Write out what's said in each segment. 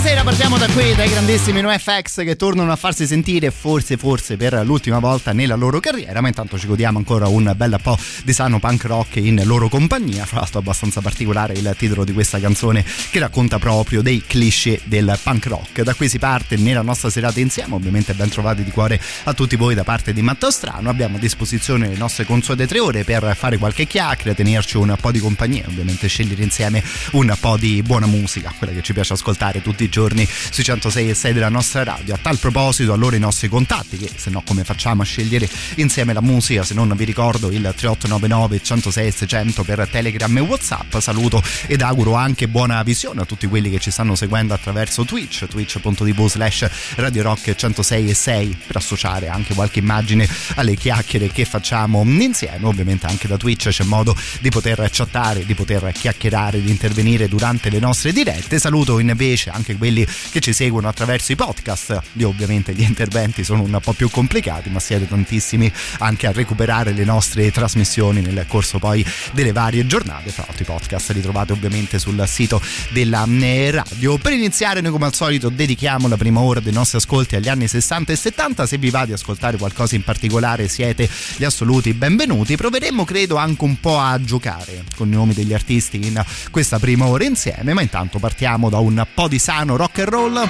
Stasera partiamo da qui, dai grandissimi NoFX che tornano a farsi sentire forse, forse per l'ultima volta nella loro carriera, ma intanto ci godiamo ancora un bel po' di sano punk rock in loro compagnia. Fra l'altro abbastanza particolare il titolo di questa canzone che racconta proprio dei cliché del punk rock. Da qui si parte nella nostra serata insieme, ovviamente ben trovati di cuore a tutti voi da parte di Matteo Strano. Abbiamo a disposizione le nostre consuete tre ore per fare qualche chiacchiera, tenerci un po' di compagnia, ovviamente scegliere insieme un po' di buona musica, quella che ci piace ascoltare tutti giorni sui 106 e 6 della nostra radio. A tal proposito, allora i nostri contatti, che se no come facciamo a scegliere insieme la musica, se non vi ricordo il 3899 106 600 per Telegram e Whatsapp. Saluto ed auguro anche buona visione a tutti quelli che ci stanno seguendo attraverso Twitch, twitch.tv slash Radio Rock 106 e 6 per associare anche qualche immagine alle chiacchiere che facciamo insieme. Ovviamente anche da Twitch c'è modo di poter chattare, di poter chiacchierare, di intervenire durante le nostre dirette. Saluto invece anche quelli che ci seguono attraverso i podcast. Io ovviamente gli interventi sono un po' più complicati, ma siete tantissimi anche a recuperare le nostre trasmissioni nel corso poi delle varie giornate. Fra l'altro i podcast li trovate ovviamente sul sito della eh, radio. Per iniziare noi come al solito dedichiamo la prima ora dei nostri ascolti agli anni 60 e 70. Se vi va di ascoltare qualcosa in particolare siete gli assoluti benvenuti. Proveremo credo anche un po' a giocare con i nomi degli artisti in questa prima ora insieme, ma intanto partiamo da un po' di sano rock and roll?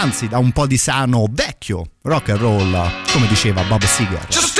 Anzi da un po' di sano vecchio rock and roll come diceva Bob Seger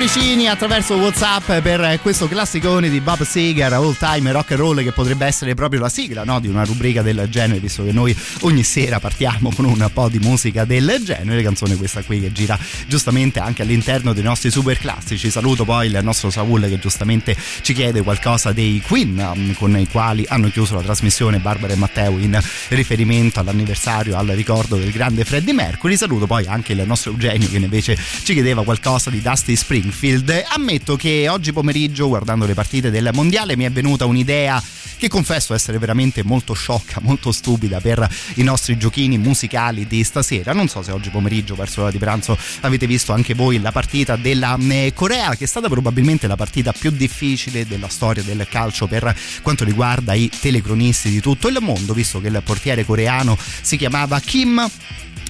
cuoricini attraverso Whatsapp per questo classicone di Bob Seger, all time rock and roll, che potrebbe essere proprio la sigla no? di una rubrica del genere, visto che noi ogni sera partiamo con un po' di musica del genere. Canzone questa qui che gira giustamente anche all'interno dei nostri super classici. Saluto poi il nostro Saul che giustamente ci chiede qualcosa dei Queen mm, con i quali hanno chiuso la trasmissione Barbara e Matteo in riferimento all'anniversario, al ricordo del grande Freddie Mercury. Saluto poi anche il nostro Eugenio che invece ci chiedeva qualcosa di Dusty Springfield. Ammetto che oggi pomeriggio, guardando le partite del mondiale, mi è venuta un'idea che confesso essere veramente molto sciocca, molto stupida per i nostri giochini musicali di stasera. Non so se oggi pomeriggio, verso l'ora di pranzo, avete visto anche voi la partita della eh, Corea, che è stata probabilmente la partita più difficile della storia del calcio per quanto riguarda i telecronisti di tutto il mondo, visto che il portiere coreano si chiamava Kim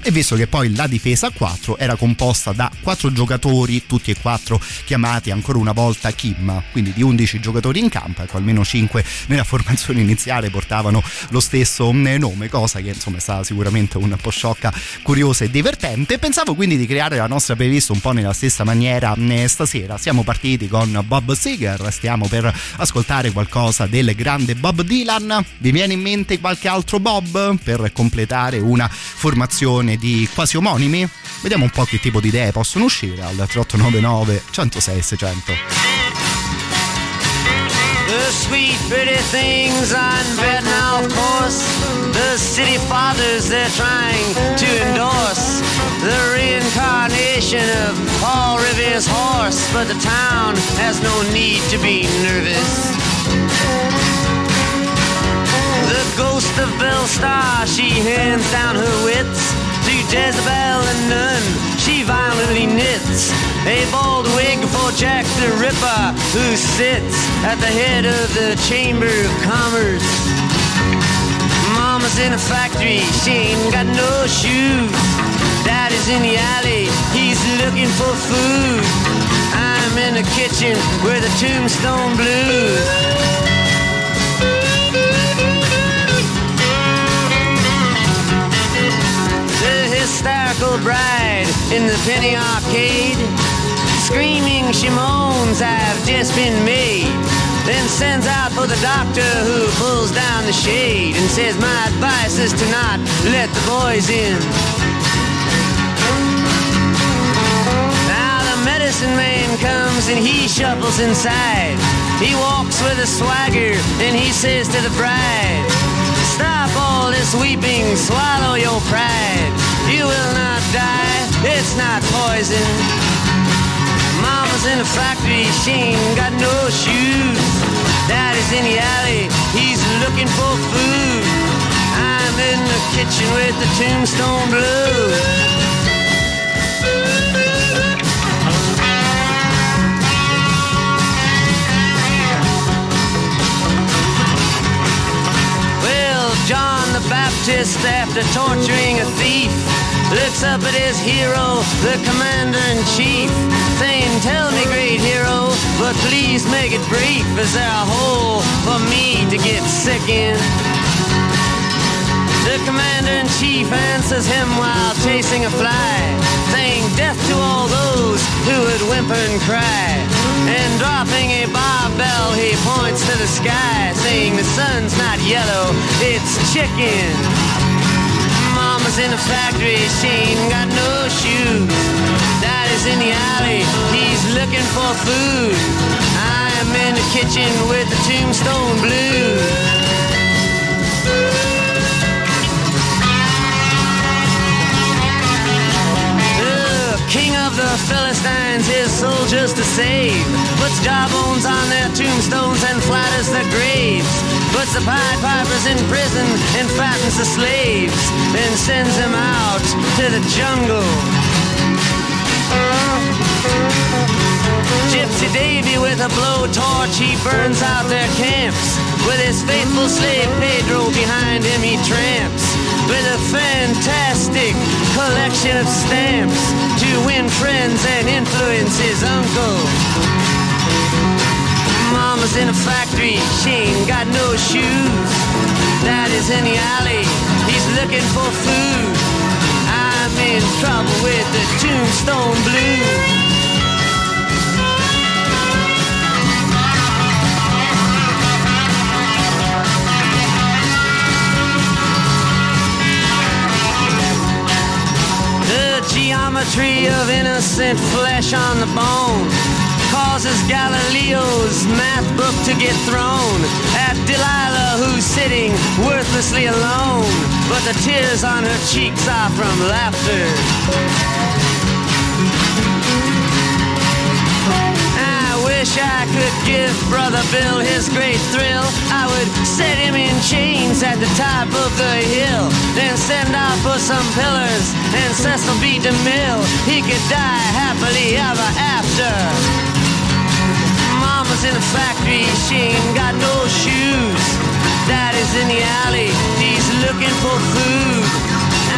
e visto che poi la difesa a 4 era composta da 4 giocatori, tutti e 4 chiamati ancora una volta Kim, quindi di 11 giocatori in campo, ecco almeno 5 nella formazione iniziale portavano lo stesso mm, nome, cosa che insomma è stata sicuramente un po' sciocca, curiosa e divertente. Pensavo quindi di creare la nostra playlist un po' nella stessa maniera mm, stasera. Siamo partiti con Bob Seger, stiamo per ascoltare qualcosa del grande Bob Dylan. Vi viene in mente qualche altro Bob per completare una formazione canzone di quasi omonimi? Vediamo un po' che tipo di idee possono uscire al 3899 106 600. The sweet pretty things on Vietnam, of course. The city fathers they're trying to endorse. The reincarnation of Paul Revere's horse. But the town has no need to be nervous. The ghost of Belle Star, she hands down her wits. Jezebel and Nun. She violently knits a bald wig for Jack the Ripper, who sits at the head of the Chamber of Commerce. Mama's in a factory, she ain't got no shoes. Daddy's in the alley, he's looking for food. I'm in the kitchen where the tombstone blues. Hysterical bride in the penny arcade. Screaming she moans I've just been made. Then sends out for the doctor who pulls down the shade and says, My advice is to not let the boys in. Now the medicine man comes and he shuffles inside. He walks with a swagger and he says to the bride, Stop all this weeping, swallow your pride. You will not die, it's not poison. Mama's in the factory, she ain't got no shoes. Daddy's in the alley, he's looking for food. I'm in the kitchen with the tombstone blues. The Baptist, after torturing a thief, looks up at his hero, the commander in chief, saying, Tell me, great hero, but please make it brief. Is there a hole for me to get sick in? The commander in chief answers him while chasing a fly, saying, Death to all those who would whimper and cry. And dropping a barbell, he points to the sky, saying, The sun's not yellow, it's chicken. Mama's in the factory, she ain't got no shoes. Daddy's in the alley, he's looking for food. I'm in the kitchen with the tombstone blues. Of the Philistines, his soldiers to save. Puts jawbones on their tombstones and flatters their graves. Puts the Pied Pipers in prison and fattens the slaves. Then sends them out to the jungle. Gypsy Davy with a blowtorch, he burns out their camps. With his faithful slave Pedro behind him, he tramps with a fantastic collection of stamps to win friends and influence his uncle. Mama's in a factory, she ain't got no shoes. Daddy's in the alley, he's looking for food. I'm in trouble with the tombstone blues. geometry of innocent flesh on the bone causes Galileo's math book to get thrown at Delilah, who's sitting worthlessly alone. But the tears on her cheeks are from laughter. Wish I could give Brother Bill his great thrill. I would set him in chains at the top of the hill, then send out for some pillars and Cecil B. DeMille. He could die happily ever after mama's in the factory, she ain't got no shoes. Daddy's in the alley, he's looking for food.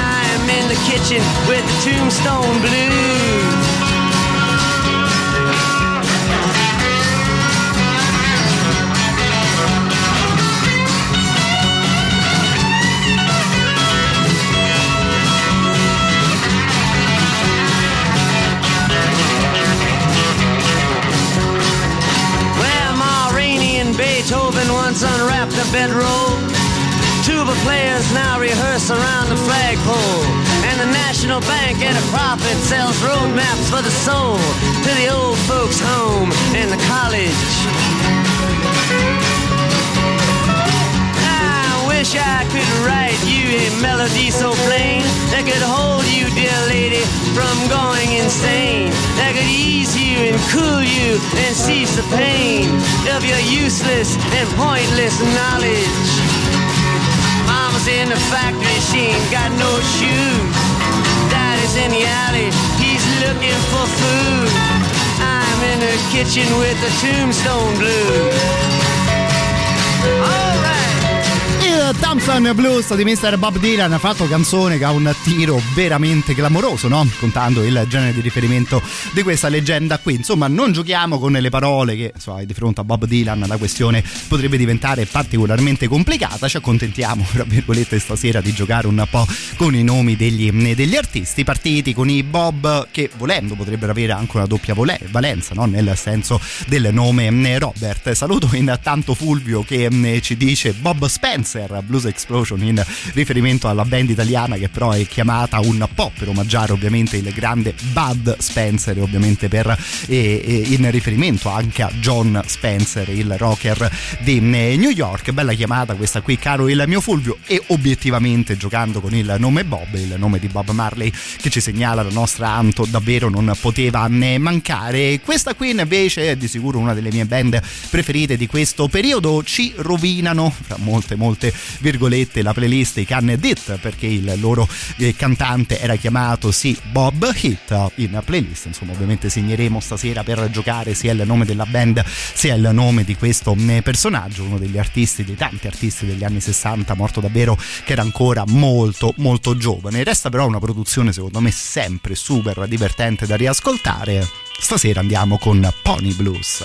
I'm in the kitchen with the tombstone blues. Beethoven once unwrapped a bedroll. Tuba players now rehearse around the flagpole. And the National Bank at a profit sells road maps for the soul to the old folks' home and the college. Wish I could write you a melody so plain that could hold you, dear lady, from going insane. That could ease you and cool you and cease the pain of your useless and pointless knowledge. Mama's in the factory, she ain't got no shoes. Daddy's in the alley, he's looking for food. I'm in the kitchen with the tombstone blues. Thompson Blues di Mr. Bob Dylan ha fatto canzone che ha un tiro veramente clamoroso, no? Contando il genere di riferimento di questa leggenda qui. Insomma, non giochiamo con le parole che insomma, di fronte a Bob Dylan la questione potrebbe diventare particolarmente complicata. Ci accontentiamo, tra virgolette, stasera di giocare un po' con i nomi degli, degli artisti partiti con i Bob che volendo potrebbero avere anche una doppia valenza, no? Nel senso del nome Robert. Saluto intanto Fulvio che mm, ci dice Bob Spencer Blues Explosion in riferimento alla band italiana che però è chiamata un po' per omaggiare ovviamente il grande Bud Spencer ovviamente per, eh, in riferimento anche a John Spencer il rocker di eh, New York. Bella chiamata questa qui caro il mio Fulvio e obiettivamente giocando con il nome Bob il nome di Bob Marley che ci segnala la nostra Anto davvero non poteva né mancare. Questa qui invece è di sicuro una delle mie band preferite di questo periodo. Ci rovinano fra molte molte virgolette la playlist i Can Dit perché il loro eh, cantante era chiamato sì Bob Hit in playlist. Insomma ovviamente segneremo stasera per giocare sia il nome della band sia il nome di questo mm, personaggio uno degli artisti dei tanti artisti degli anni 60 morto davvero che era ancora molto molto giovane. Resta però una produzione secondo me sempre super divertente da riascoltare. Stasera andiamo con Pony Blues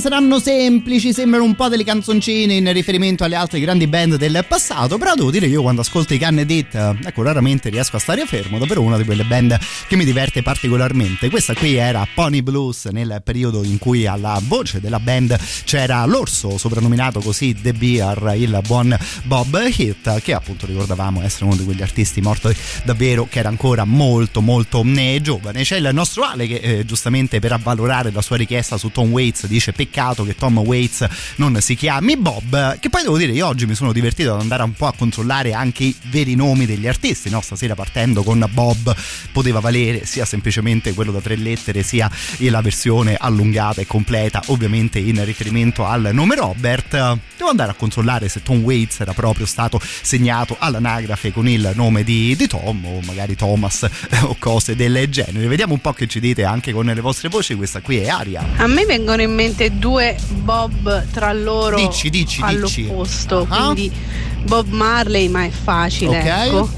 saranno semplici, sembrano un po' delle canzoncine in riferimento alle altre grandi band del passato, però devo dire che io quando ascolto i Cannedit, ecco, raramente riesco a stare fermo, davvero una di quelle band che mi diverte particolarmente. Questa qui era Pony Blues nel periodo in cui alla voce della band c'era l'orso, soprannominato così The Bear, il buon Bob Heath, che appunto ricordavamo essere uno di quegli artisti morti davvero che era ancora molto molto eh, giovane. C'è il nostro Ale che eh, giustamente per avvalorare la sua richiesta su Tom Waits dice che Tom Waits non si chiami Bob che poi devo dire io oggi mi sono divertito ad andare un po' a controllare anche i veri nomi degli artisti no? stasera partendo con Bob poteva valere sia semplicemente quello da tre lettere sia la versione allungata e completa ovviamente in riferimento al nome Robert. Devo andare a controllare se Tom Waits era proprio stato segnato all'anagrafe con il nome di, di Tom o magari Thomas o cose del genere. Vediamo un po' che ci dite anche con le vostre voci questa qui è Aria. A me vengono in mente due Bob tra loro Dici, dici, dici. all'opposto, Ah. quindi Bob Marley, ma è facile, Ok. ecco.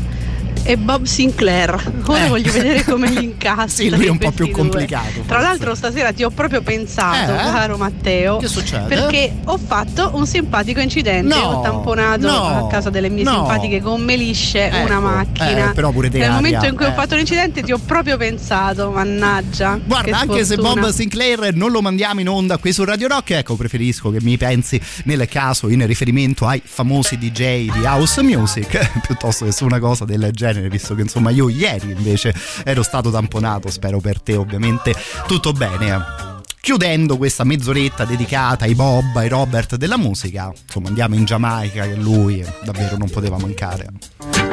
E Bob Sinclair. Ora Eh. voglio vedere come li incastri. Sì, lui è un po' più due. complicato, Tra forse. l'altro, stasera ti ho proprio pensato, Eh? caro Matteo. Che succede? Perché ho fatto un simpatico incidente. No, ho tamponato no, a casa delle mie no. simpatiche gommelisce Ecco, una macchina. eh, però pure te, Nel Aria, momento in cui eh. ho fatto l'incidente, ti ho proprio pensato, mannaggia. Guarda, che anche se. Bob Sinclair non lo mandiamo in onda qui su Radio Rock, ecco, preferisco che mi pensi nel caso in riferimento ai famosi DJ di house music, piuttosto che su una cosa del genere, visto che insomma io ieri invece ero stato tamponato, spero per te ovviamente tutto bene. Chiudendo questa mezz'oretta dedicata ai Bob, ai Robert della musica, insomma andiamo in Giamaica che lui davvero non poteva mancare.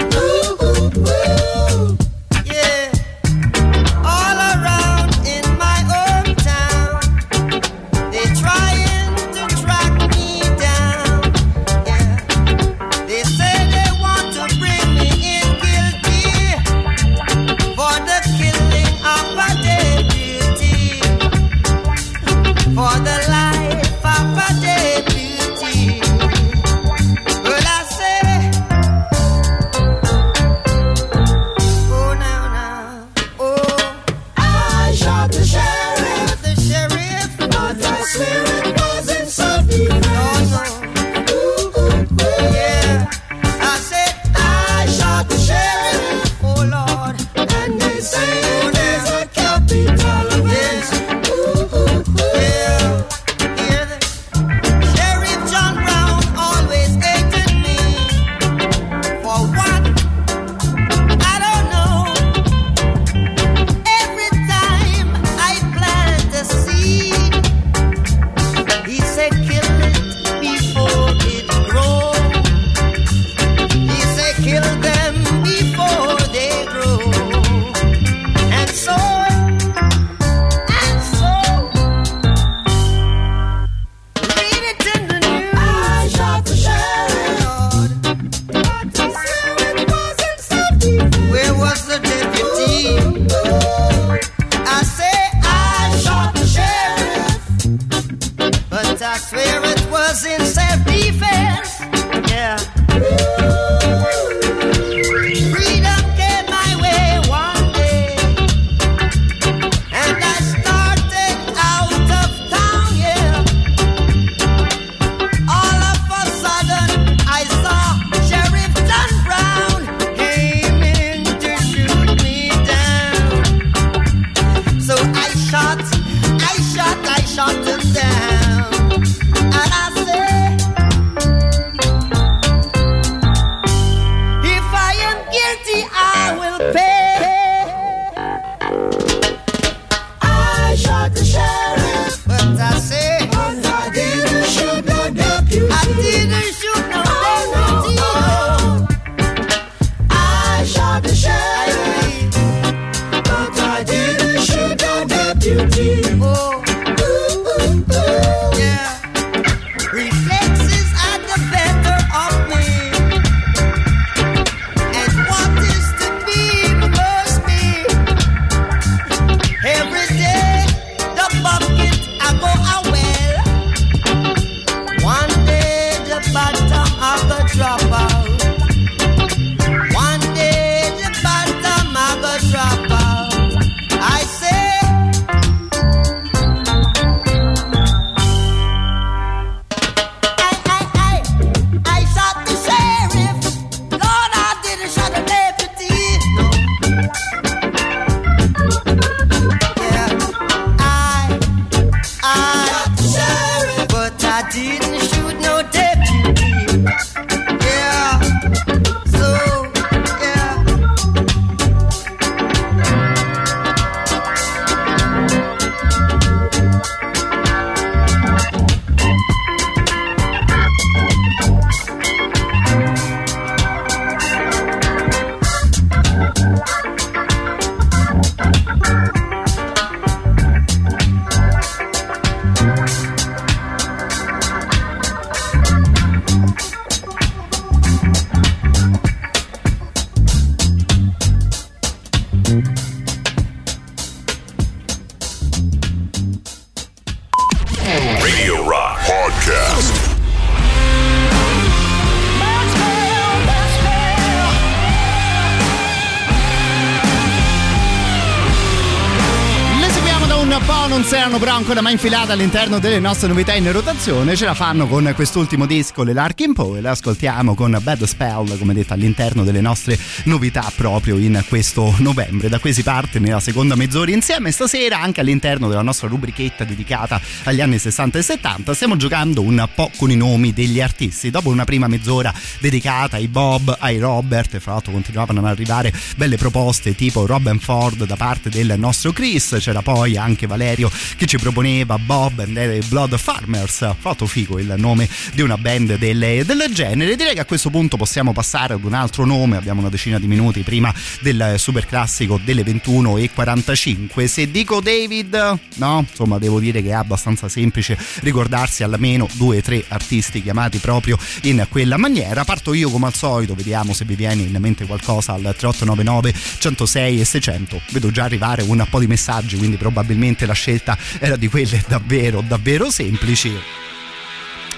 Erano però ancora mai infilate all'interno delle nostre novità in rotazione, ce la fanno con quest'ultimo disco, le Larkin Poe, le ascoltiamo con Bad Spell, come detto, all'interno delle nostre novità proprio in questo novembre. Da qui si parte nella seconda mezz'ora insieme, stasera anche all'interno della nostra rubrichetta dedicata agli anni 60 e 70 stiamo giocando un po' con i nomi degli artisti. Dopo una prima mezz'ora dedicata ai Bob, ai Robert, e fra l'altro continuavano ad arrivare belle proposte tipo Robin Ford da parte del nostro Chris, c'era poi anche Valerio che ci proponeva Bob and the Blood Farmers, fatto figo il nome di una band del, del genere. Direi che a questo punto possiamo passare ad un altro nome, abbiamo una decina di minuti prima del super classico delle 21.45. Se dico David, no, insomma devo dire che è abbastanza semplice ricordarsi almeno due o tre artisti chiamati proprio in quella maniera. Parto io come al solito, vediamo se vi viene in mente qualcosa al 3899 106 e 600. Vedo già arrivare un po' di messaggi, quindi probabilmente la scelta era di quelle davvero, davvero semplici.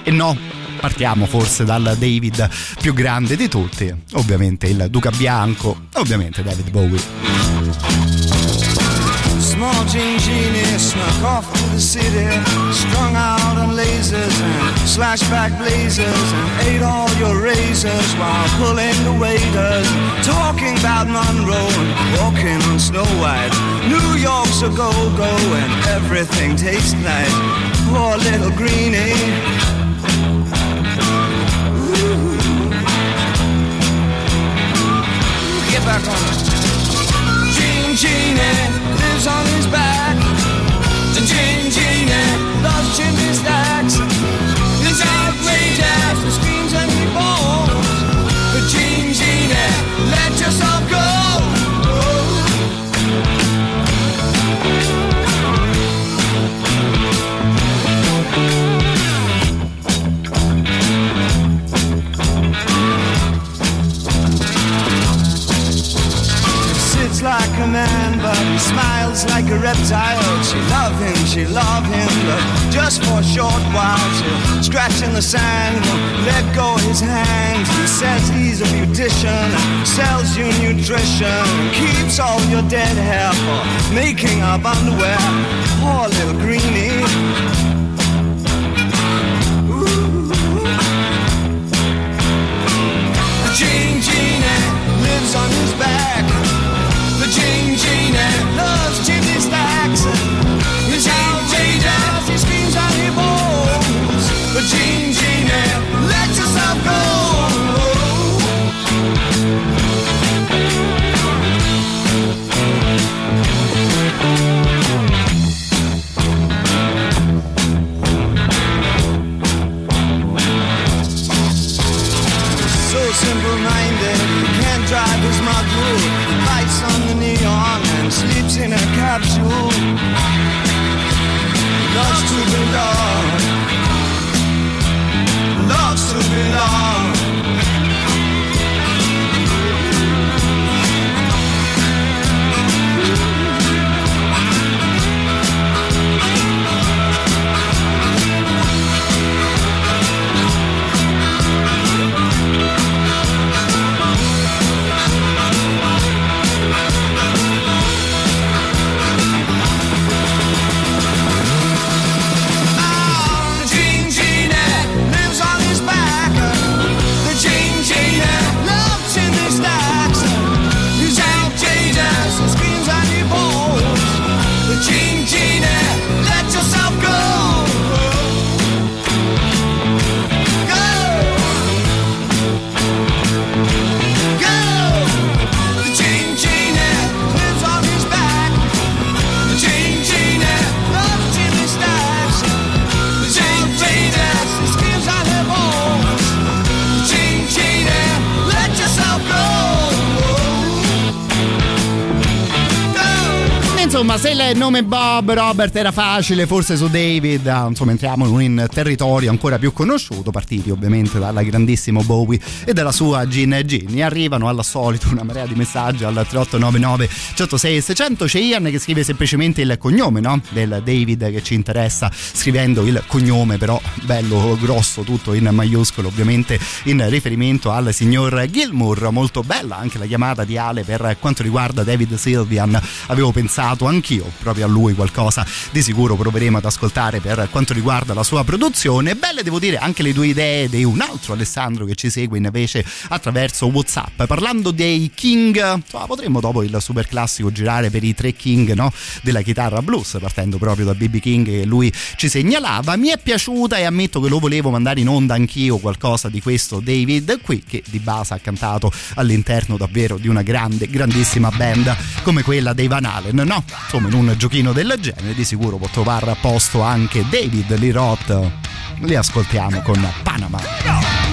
E no, partiamo forse dal David più grande di tutti, ovviamente il Duca Bianco, ovviamente David Bowie. Small snuck off to the city, strung out on lasers and slashback blazers, and ate all your razors while pulling the waiters, talking about Monroe and walking on Snow White. New York's a go-go and everything tastes nice. Poor little greenie. Get back on. Gene Genie lives on his back. Let yourself go. Like a man, but he smiles like a reptile. She love him, she love him, but just for a short while. She'll scratch in the sand, won't let go his hand. He says he's a beautician, sells you nutrition, keeps all your dead hair for making up underwear. Poor little greenie. Gene Genie lives on his back. But she capsule. Loves to belong. Loves to belong. Insomma, se il nome Bob Robert era facile, forse su David, ah, insomma, entriamo in territorio ancora più conosciuto, partiti ovviamente dalla grandissimo Bowie e dalla sua Gin Gin. Arrivano al solito una marea di messaggi al 3899 106 600. C'è Ian che scrive semplicemente il cognome, no? Del David che ci interessa, scrivendo il cognome, però bello grosso, tutto in maiuscolo, ovviamente in riferimento al signor Gilmour. Molto bella anche la chiamata di Ale per quanto riguarda David Sylvian. Avevo pensato anch'io, proprio a lui qualcosa di sicuro proveremo ad ascoltare per quanto riguarda la sua produzione. Belle devo dire anche le due idee di un altro Alessandro che ci segue invece attraverso Whatsapp. Parlando dei King, insomma, potremmo dopo il super classico girare per i tre King no? della chitarra blues, partendo proprio da BB King che lui ci segnalava. Mi è piaciuta e ammetto che lo volevo mandare in onda anch'io qualcosa di questo David qui che di base ha cantato all'interno davvero di una grande, grandissima band come quella dei Van Halen, no? Insomma, in un giochino del genere di sicuro può trovare a posto anche David Lee Roth. Li ascoltiamo con Panama.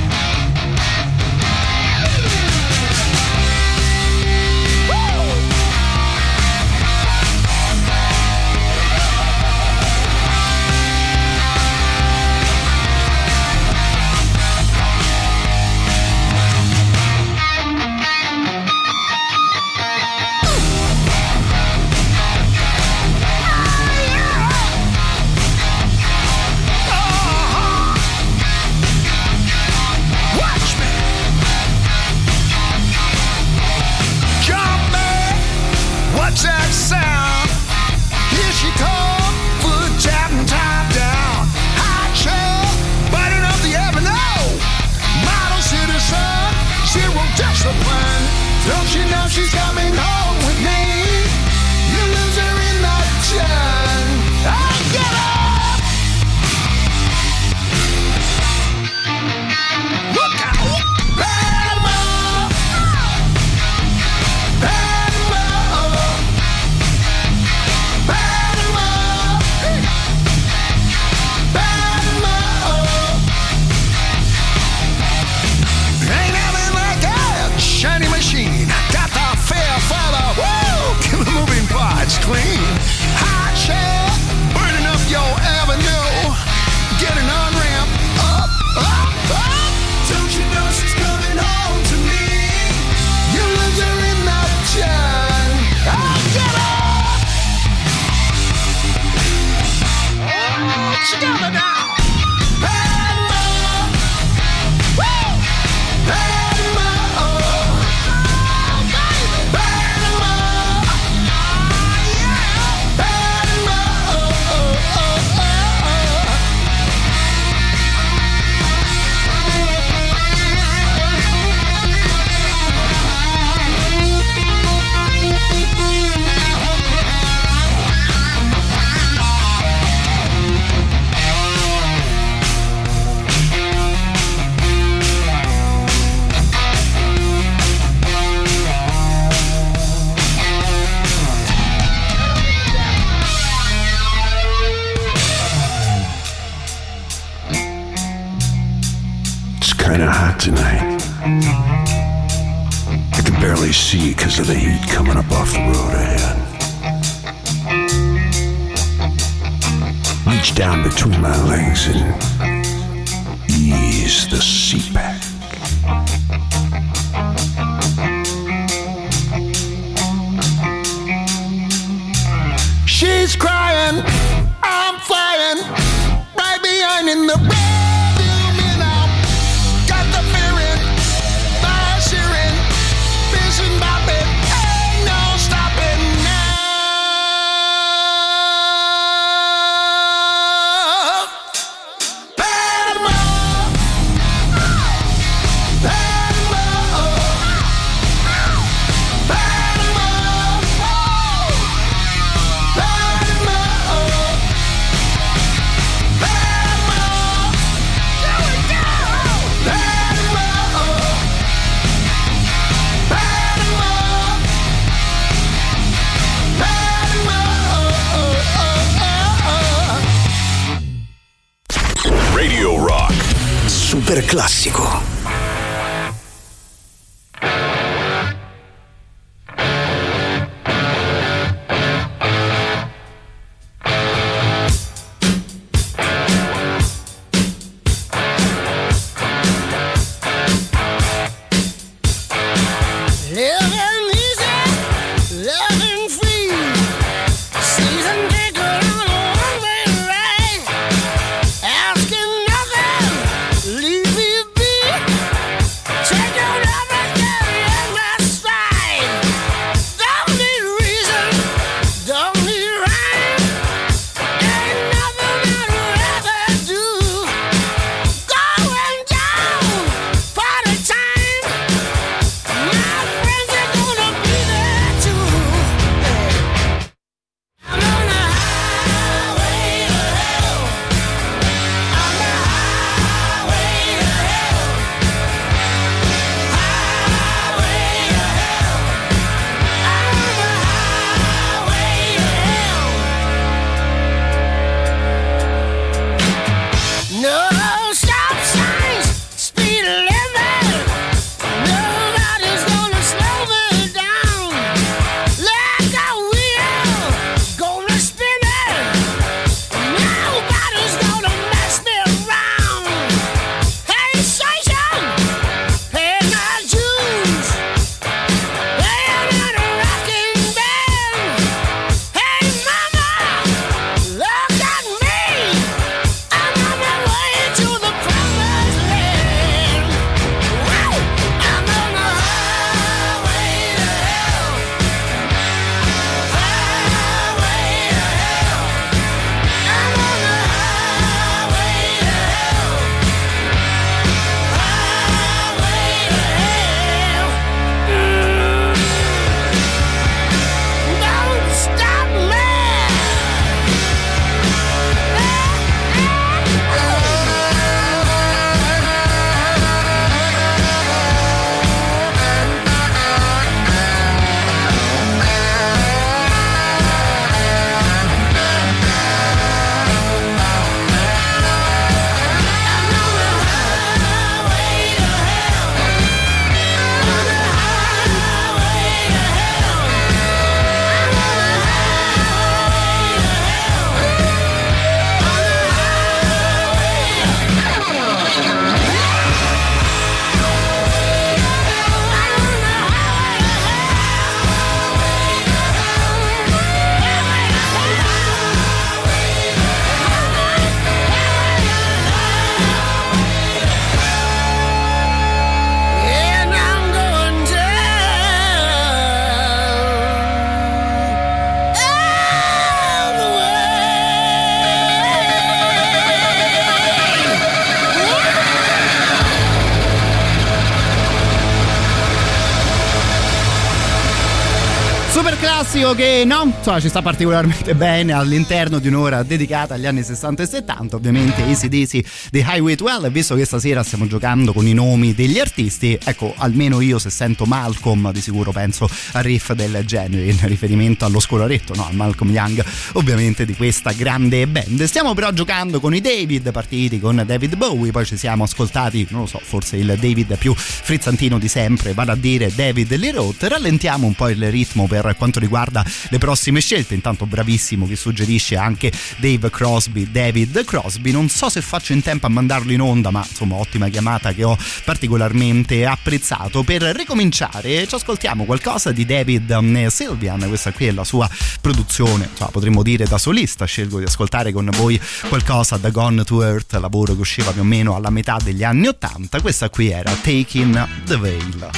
Classico che no, insomma ci sta particolarmente bene all'interno di un'ora dedicata agli anni 60 e 70, ovviamente Daisy di Highway 12 e visto che stasera stiamo giocando con i nomi degli artisti, ecco almeno io se sento Malcolm di sicuro penso a riff del genere in riferimento allo scolaretto, no, a Malcolm Young ovviamente di questa grande band. Stiamo però giocando con i David, partiti con David Bowie, poi ci siamo ascoltati, non lo so, forse il David più frizzantino di sempre, vale a dire David Lee rallentiamo un po' il ritmo per quanto riguarda le prossime scelte, intanto bravissimo che suggerisce anche Dave Crosby, David Crosby, non so se faccio in tempo a mandarlo in onda, ma insomma ottima chiamata che ho particolarmente apprezzato. Per ricominciare ci ascoltiamo qualcosa di David um, Sylvian, questa qui è la sua produzione, insomma, potremmo dire da solista, scelgo di ascoltare con voi qualcosa da Gone to Earth, lavoro che usciva più o meno alla metà degli anni 80, questa qui era Taking the Veil.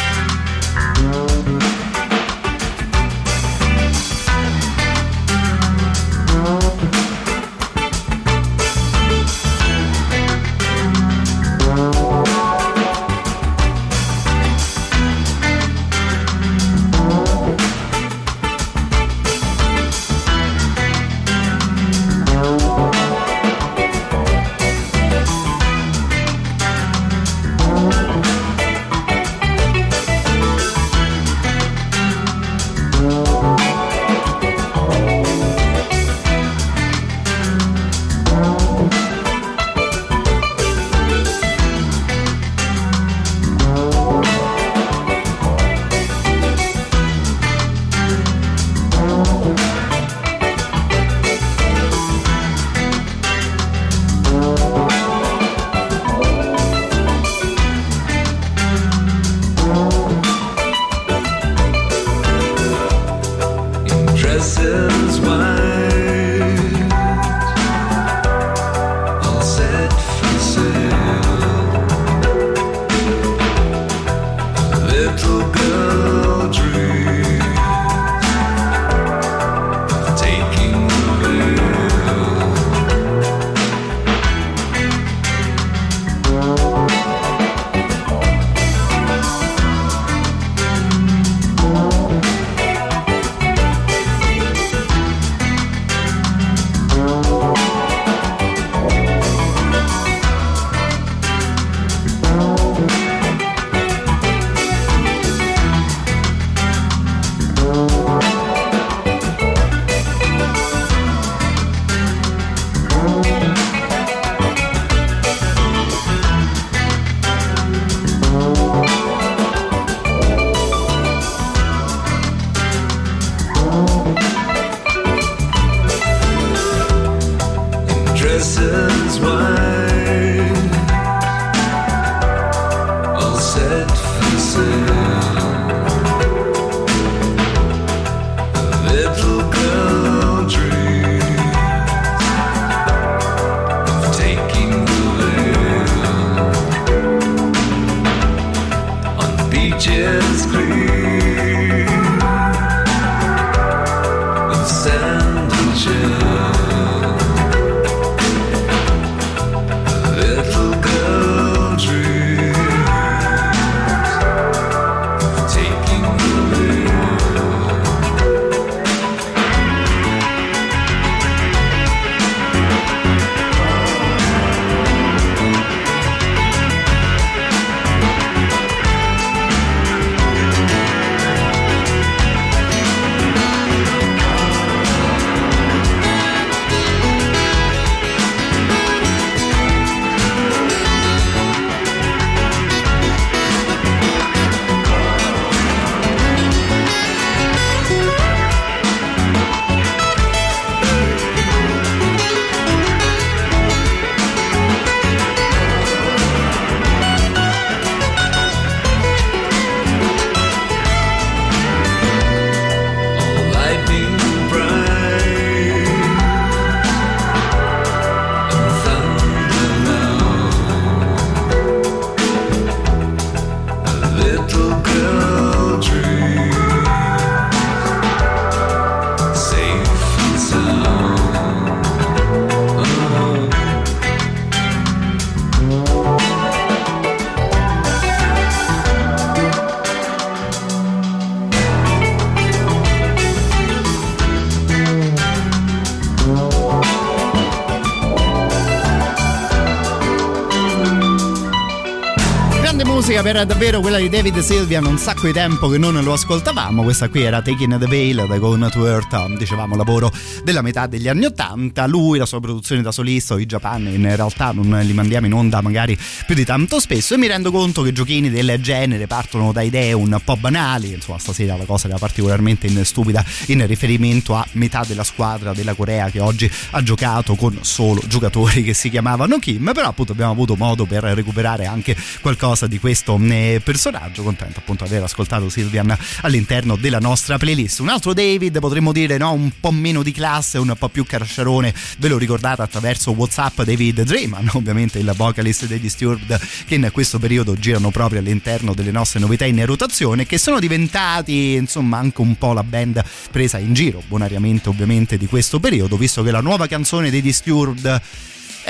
Musica per davvero quella di David Sylvian, un sacco di tempo che non lo ascoltavamo. Questa qui era Taking the Veil da Gone to Earth, dicevamo lavoro della metà degli anni Ottanta. Lui, la sua produzione da solista, i Japan, in realtà non li mandiamo in onda magari più di tanto spesso. E mi rendo conto che giochini del genere partono da idee un po' banali. Insomma, stasera la cosa era particolarmente stupida in riferimento a metà della squadra della Corea che oggi ha giocato con solo giocatori che si chiamavano Kim. Però appunto abbiamo avuto modo per recuperare anche qualcosa di questo eh, personaggio. Contento appunto di aver ascoltato Silvian all'interno della nostra playlist. Un altro David, potremmo dire, no? un po' meno di classe, un po' più carcerone. Ve lo ricordate attraverso WhatsApp David Drayman, ovviamente il vocalist degli Disturbed, che in questo periodo girano proprio all'interno delle nostre novità in rotazione, che sono diventati insomma anche un po' la band presa in giro, bonariamente ovviamente di questo periodo, visto che la nuova canzone dei Disturbed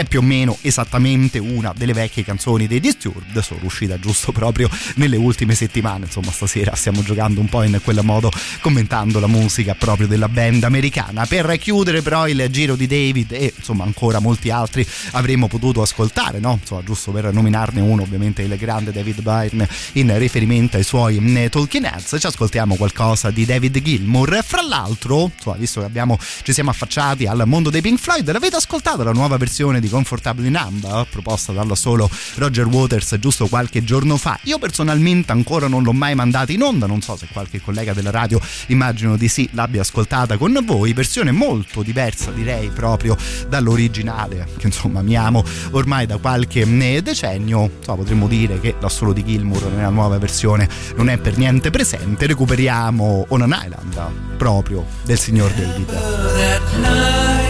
è più o meno esattamente una delle vecchie canzoni dei Disturbed, sono uscita giusto proprio nelle ultime settimane, insomma stasera stiamo giocando un po' in quel modo commentando la musica proprio della band americana. Per chiudere però il giro di David e insomma ancora molti altri avremmo potuto ascoltare, no? Insomma giusto per nominarne uno ovviamente il grande David Byrne in riferimento ai suoi mm, Talking Heads, ci ascoltiamo qualcosa di David Gilmour, fra l'altro, insomma, visto che abbiamo, ci siamo affacciati al mondo dei Pink Floyd, l'avete ascoltata la nuova versione di Comfortably Numb proposta dal solo Roger Waters giusto qualche giorno fa. Io personalmente ancora non l'ho mai mandata in onda, non so se qualche collega della radio, immagino di sì, l'abbia ascoltata con voi, versione molto diversa direi proprio dall'originale, che insomma mi amo ormai da qualche eh, decennio, so, potremmo dire che l'assolo di Gilmour nella nuova versione non è per niente presente, recuperiamo On an Island proprio del signor David.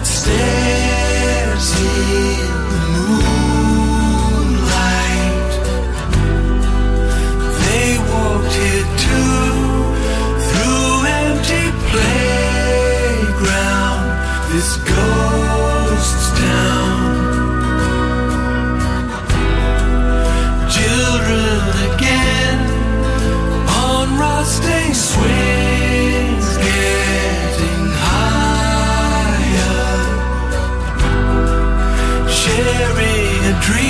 White stairs in the moonlight. They walked here too through empty playground. This ghost dream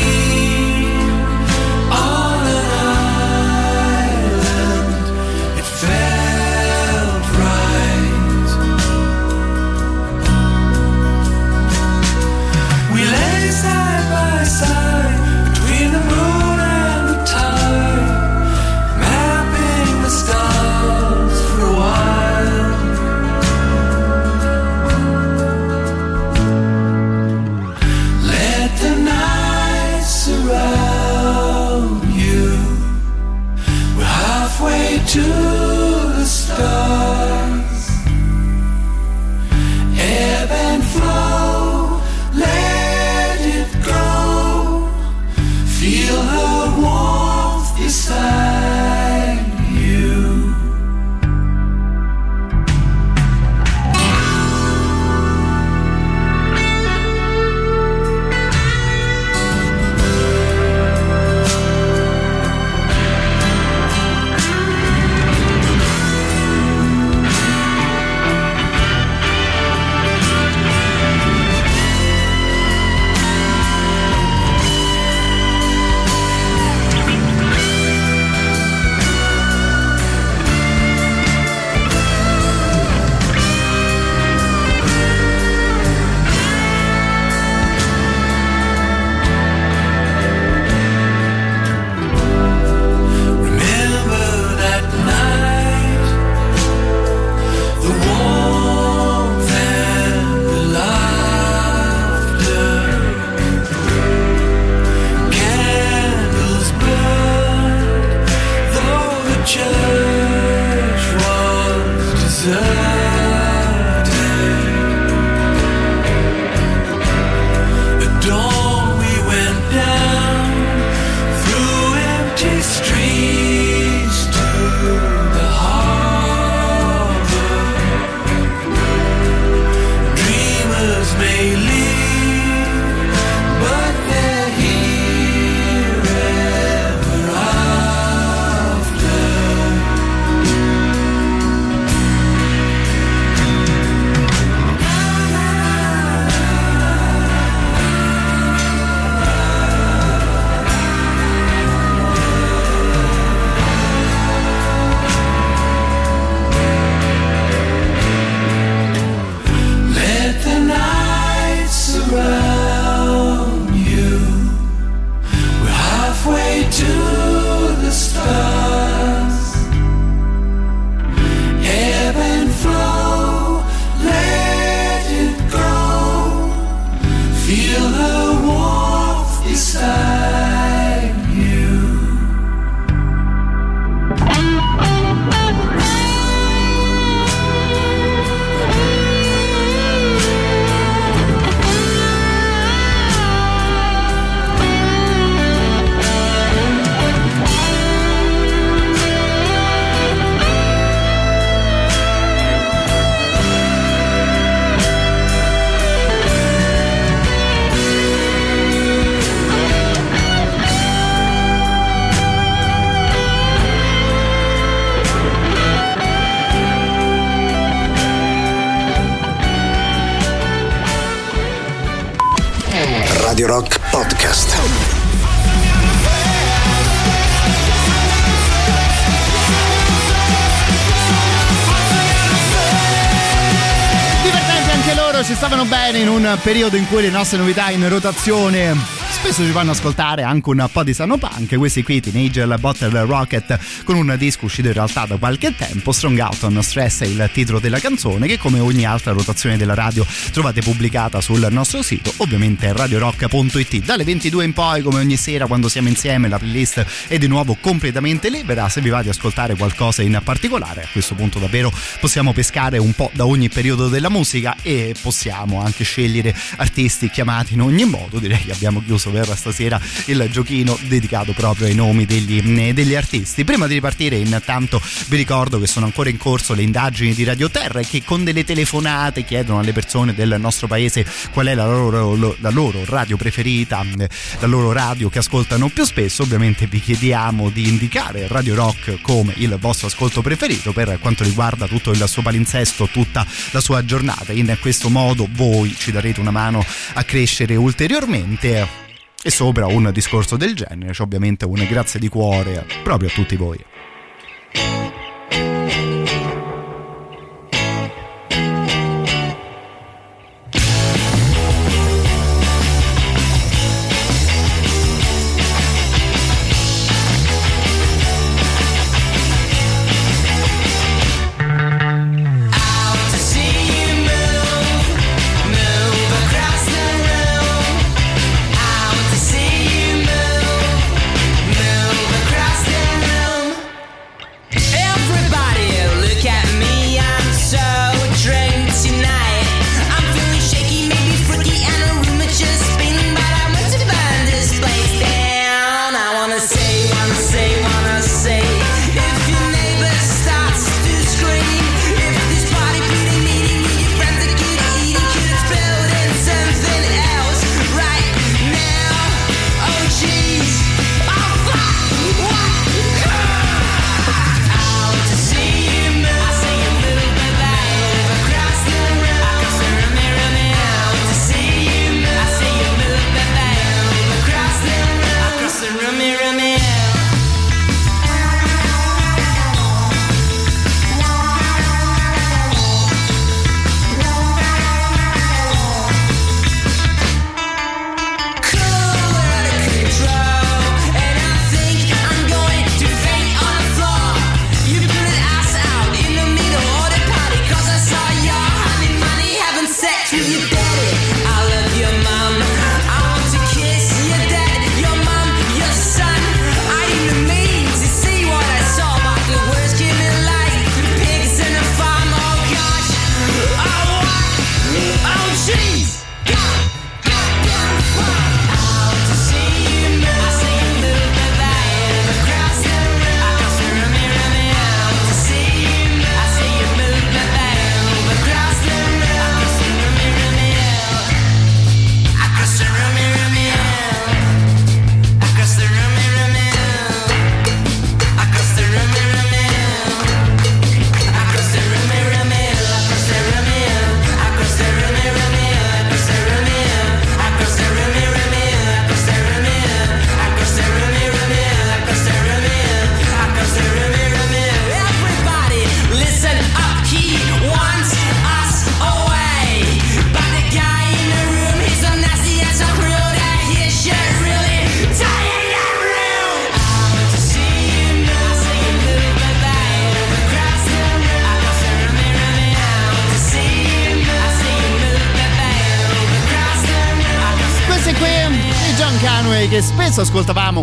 Radio Rock Podcast. Divertenti anche loro, ci stavano bene in un periodo in cui le nostre novità in rotazione spesso ci fanno ascoltare anche un po' di sano punk. Questi qui, Teenager Bottle Rocket, con un disco uscito in realtà da qualche tempo. Strong Out on Stress è il titolo della canzone, che come ogni altra rotazione della radio trovate pubblicata sul nostro sito, ovviamente radiorock.it. Dalle 22 in poi, come ogni sera, quando siamo insieme, la playlist è di nuovo completamente libera. Se vi va di ascoltare qualcosa in particolare, a questo punto davvero possiamo pescare un po' da ogni periodo della musica e possiamo anche scegliere artisti chiamati in ogni modo. Direi che abbiamo chiuso per stasera il giochino dedicato proprio ai nomi degli, degli artisti. Prima di ripartire, intanto vi ricordo che sono ancora in corso le indagini di Radio Terra e che con delle telefonate chiedono alle persone del nostro paese qual è la loro, la loro radio preferita, la loro radio che ascoltano più spesso. Ovviamente vi chiediamo di indicare Radio Rock come il vostro ascolto preferito per quanto riguarda tutto il suo palinsesto, tutta la sua giornata. In questo modo voi ci darete una mano a crescere ulteriormente. E sopra un discorso del genere c'è ovviamente un grazie di cuore proprio a tutti voi.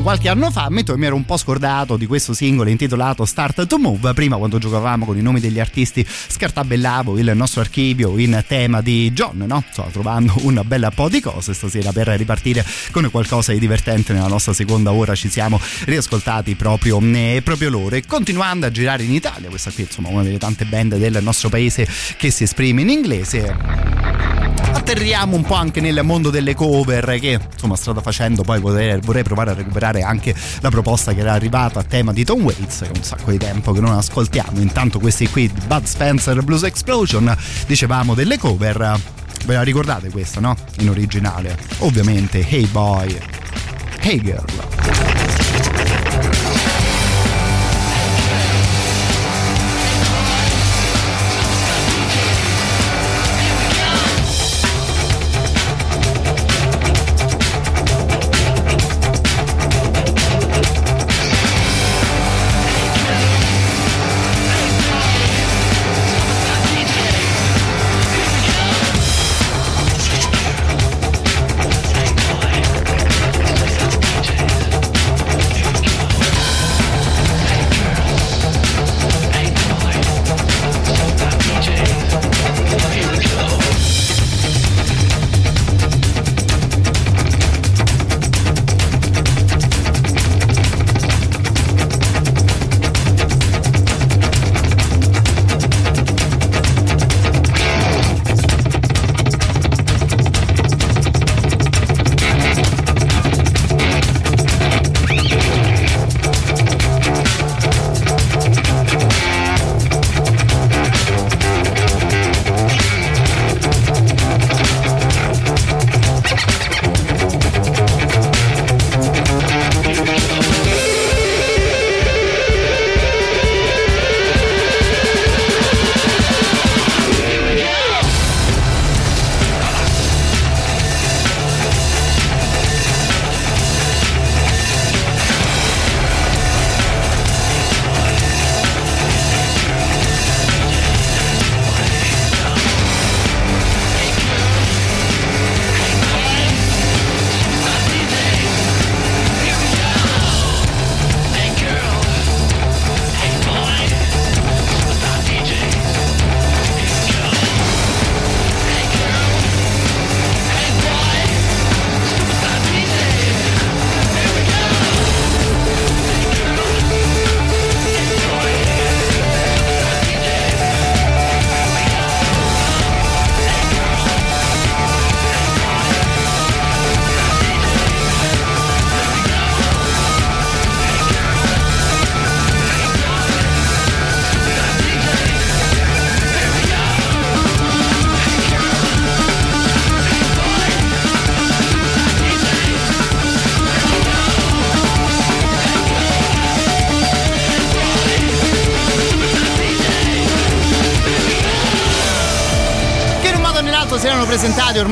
Qualche anno fa, ammetto che mi ero un po' scordato di questo singolo intitolato Start to Move. Prima, quando giocavamo con i nomi degli artisti, scartabellavo il nostro archivio in tema di John, no? Sto trovando un bel po' di cose stasera per ripartire con qualcosa di divertente nella nostra seconda ora. Ci siamo riascoltati proprio, eh, proprio loro. E continuando a girare in Italia, questa qui, insomma, una delle tante band del nostro paese che si esprime in inglese atterriamo un po' anche nel mondo delle cover che insomma strada facendo poi vorrei, vorrei, provare a recuperare anche la proposta che era arrivata a tema di Tom Waits che è un sacco di tempo che non ascoltiamo intanto questi qui Bud Spencer Blues Explosion dicevamo delle cover Ve la ricordate questa, no? In originale. Ovviamente Hey Boy, Hey Girl.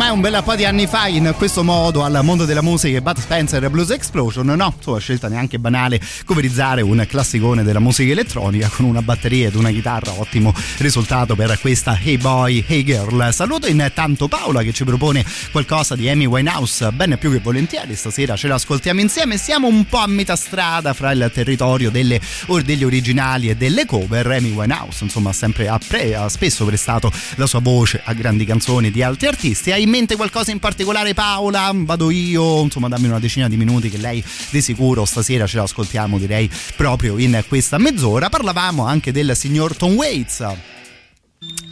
Ormai un bel po' di anni fa in questo modo al mondo della musica Bud Spencer Blues Explosion no, insomma scelta neanche banale coverizzare un classicone della musica elettronica con una batteria ed una chitarra ottimo risultato per questa Hey Boy Hey Girl. Saluto intanto Paola che ci propone qualcosa di Amy Winehouse ben più che volentieri stasera ce l'ascoltiamo insieme. Siamo un po' a metà strada fra il territorio delle, or degli originali e delle cover. Amy Winehouse insomma sempre ha, pre, ha spesso prestato la sua voce a grandi canzoni di altri artisti. In mente qualcosa in particolare Paola? vado io. Insomma dammi una decina di minuti che lei di sicuro stasera ce l'ascoltiamo direi proprio in questa mezz'ora. Parlavamo anche del signor Tom Waits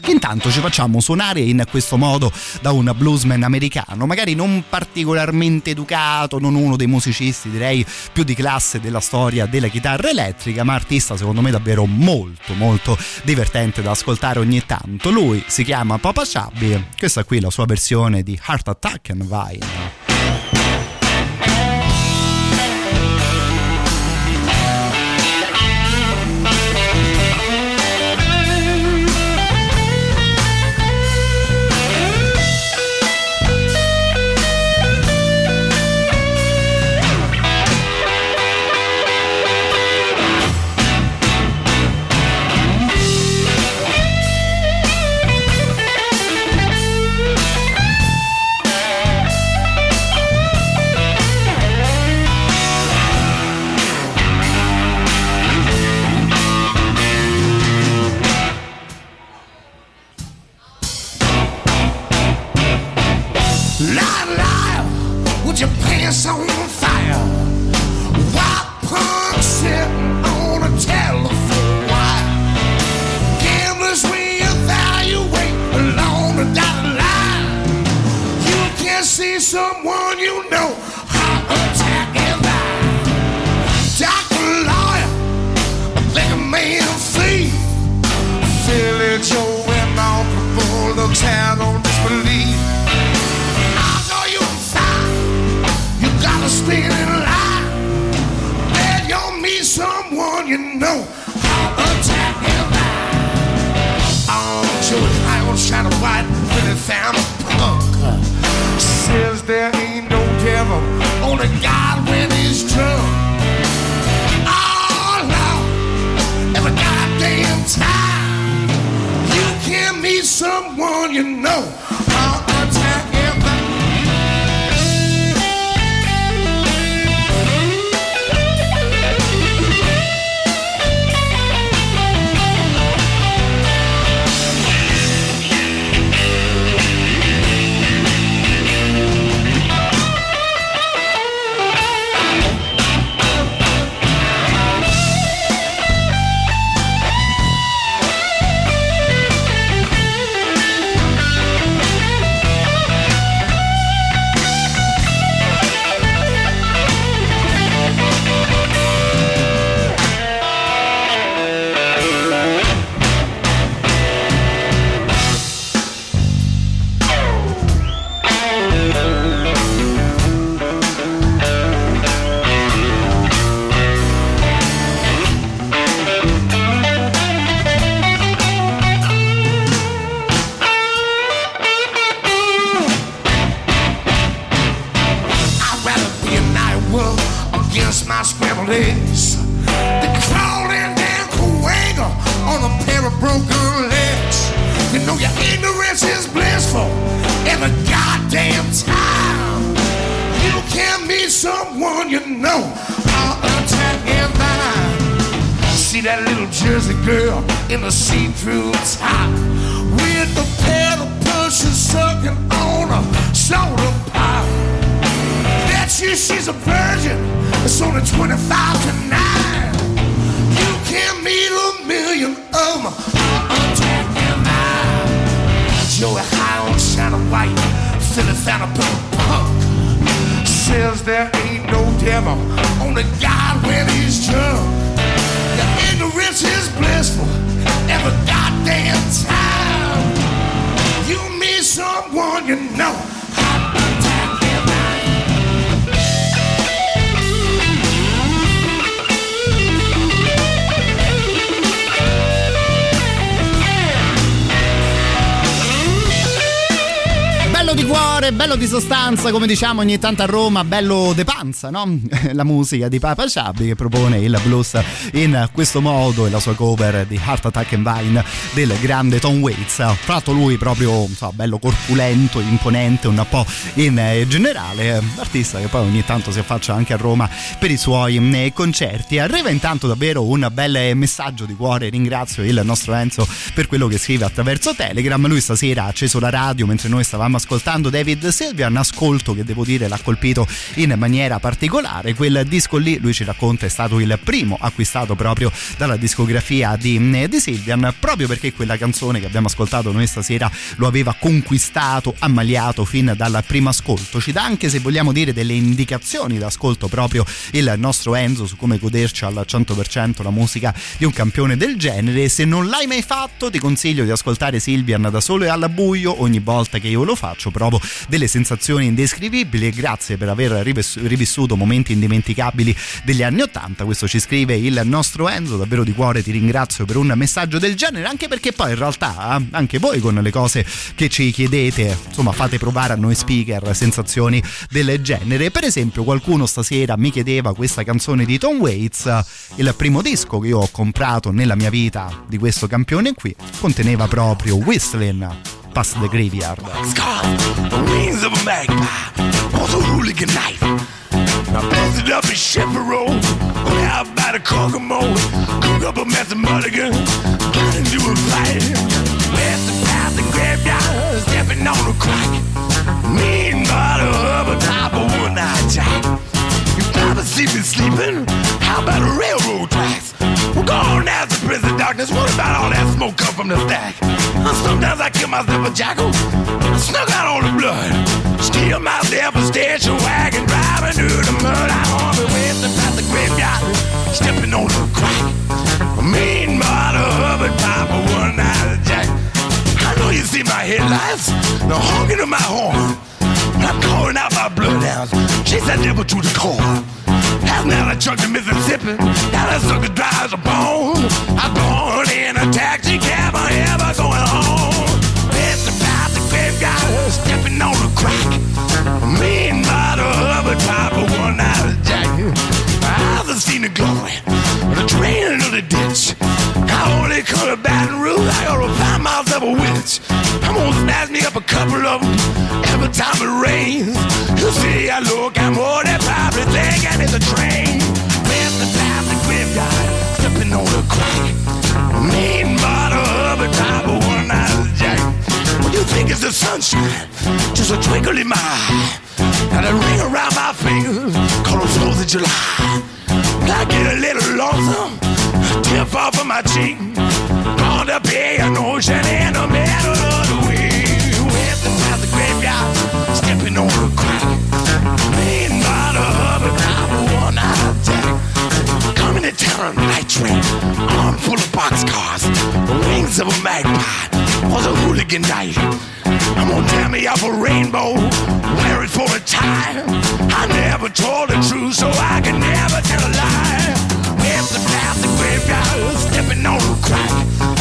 che intanto ci facciamo suonare in questo modo da un bluesman americano, magari non particolarmente educato, non uno dei musicisti direi più di classe della storia della chitarra elettrica, ma artista secondo me davvero molto molto divertente da ascoltare ogni tanto. Lui si chiama Papa Chubby, questa qui è la sua versione di Heart Attack and Vine. Diciamo ogni tanto a Roma, bello de panza, no? La musica di Papa Sciabbi che propone il blues in questo modo e la sua cover di Heart Attack and Vine del grande Tom Waits. L'altro lui proprio, so, bello corpulento, imponente un po' in generale, artista che poi ogni tanto si affaccia anche a Roma per i suoi eh, concerti. Arriva intanto davvero un bel messaggio di cuore, ringrazio il nostro Enzo per quello che scrive attraverso Telegram. Lui stasera ha acceso la radio mentre noi stavamo ascoltando David Silvia, un ascolto che devo dire l'ha colpito in maniera particolare. Quel disco lì, lui ci racconta, è stato il primo acquistato proprio dalla discografia di, di Silvian, proprio perché quella canzone che abbiamo ascoltato noi stasera lo aveva conquistato, ammaliato fin dal primo ascolto. Ci dà anche, se vogliamo dire, delle indicazioni d'ascolto proprio il nostro Enzo su come goderci al 100% la musica di un campione del genere. Se non l'hai mai fatto, ti consiglio di ascoltare Silvian da solo e alla buio. Ogni volta che io lo faccio, provo delle sensazioni indescrivibili. E grazie per aver rivissuto momenti indimenticabili degli anni 80. Questo ci scrive il nostro Enzo. Davvero di cuore ti ringrazio per un messaggio del genere, anche perché poi in realtà eh, anche voi con le cose che ci chiedete, insomma, fate provare a noi speaker sensazioni del genere. Per esempio, qualcuno stasera mi chiedeva questa canzone di Tom Waits, il primo disco che io ho comprato nella mia vita di questo campione qui, conteneva proprio Whistling Past the Graveyard. Scar, the wings of a magpie, on the hooligan night. I busted up in Road, went out by the Kokomo, cook up a mess of mulligan, got into a fight. The path, the graveyard, stepping on a crack. Mean bottle of a top of one night jack. You probably see me sleeping, how about the railroad tracks? Well, go on now to prison darkness, what about all that smoke come from the stack? Sometimes I kill myself a jackal, I snuck out all the blood. Steal myself a station wagon, driving through the mud. I'm on the way to past the graveyard, stepping on the crack. Mean a top of one night jack. I know you see my headlights, the honking of my horn. I'm calling out my bloodhounds. Chase that devil to the core. Last night I trucked to Mississippi. Now that sucker drives a bone. I'm going in a taxi cab. I ever going home. It's about the graveyard, stepping on the crack. Mean bottle of a top of one night of jack. I've seen the glory, the train of the ditch. I only come to Baton Rouge. I go five miles myself a witch. I'm gonna snatch me up a couple of them every time it rains. You see, I look, I'm more than probably thinking it's a train. With the plastic graveyard, stepping on the crack. Mean bottle of a top of one out jack. What you think is the sunshine? Just a twinkle in my eye. Got a ring around my finger, call it 4th of July. I get a little lonesome, tear fall from my cheek. Gonna be an ocean in the middle of the week. The past the graveyard, stepping on the crack. Bottle of a top of one out jack. Coming to town on a night train, arm full of boxcars, the wings of a magpie. Was a hooligan night. I'm gonna tear me up a rainbow, wear it for a tie. I never told the truth, so I can never tell a lie. Stepping on crack.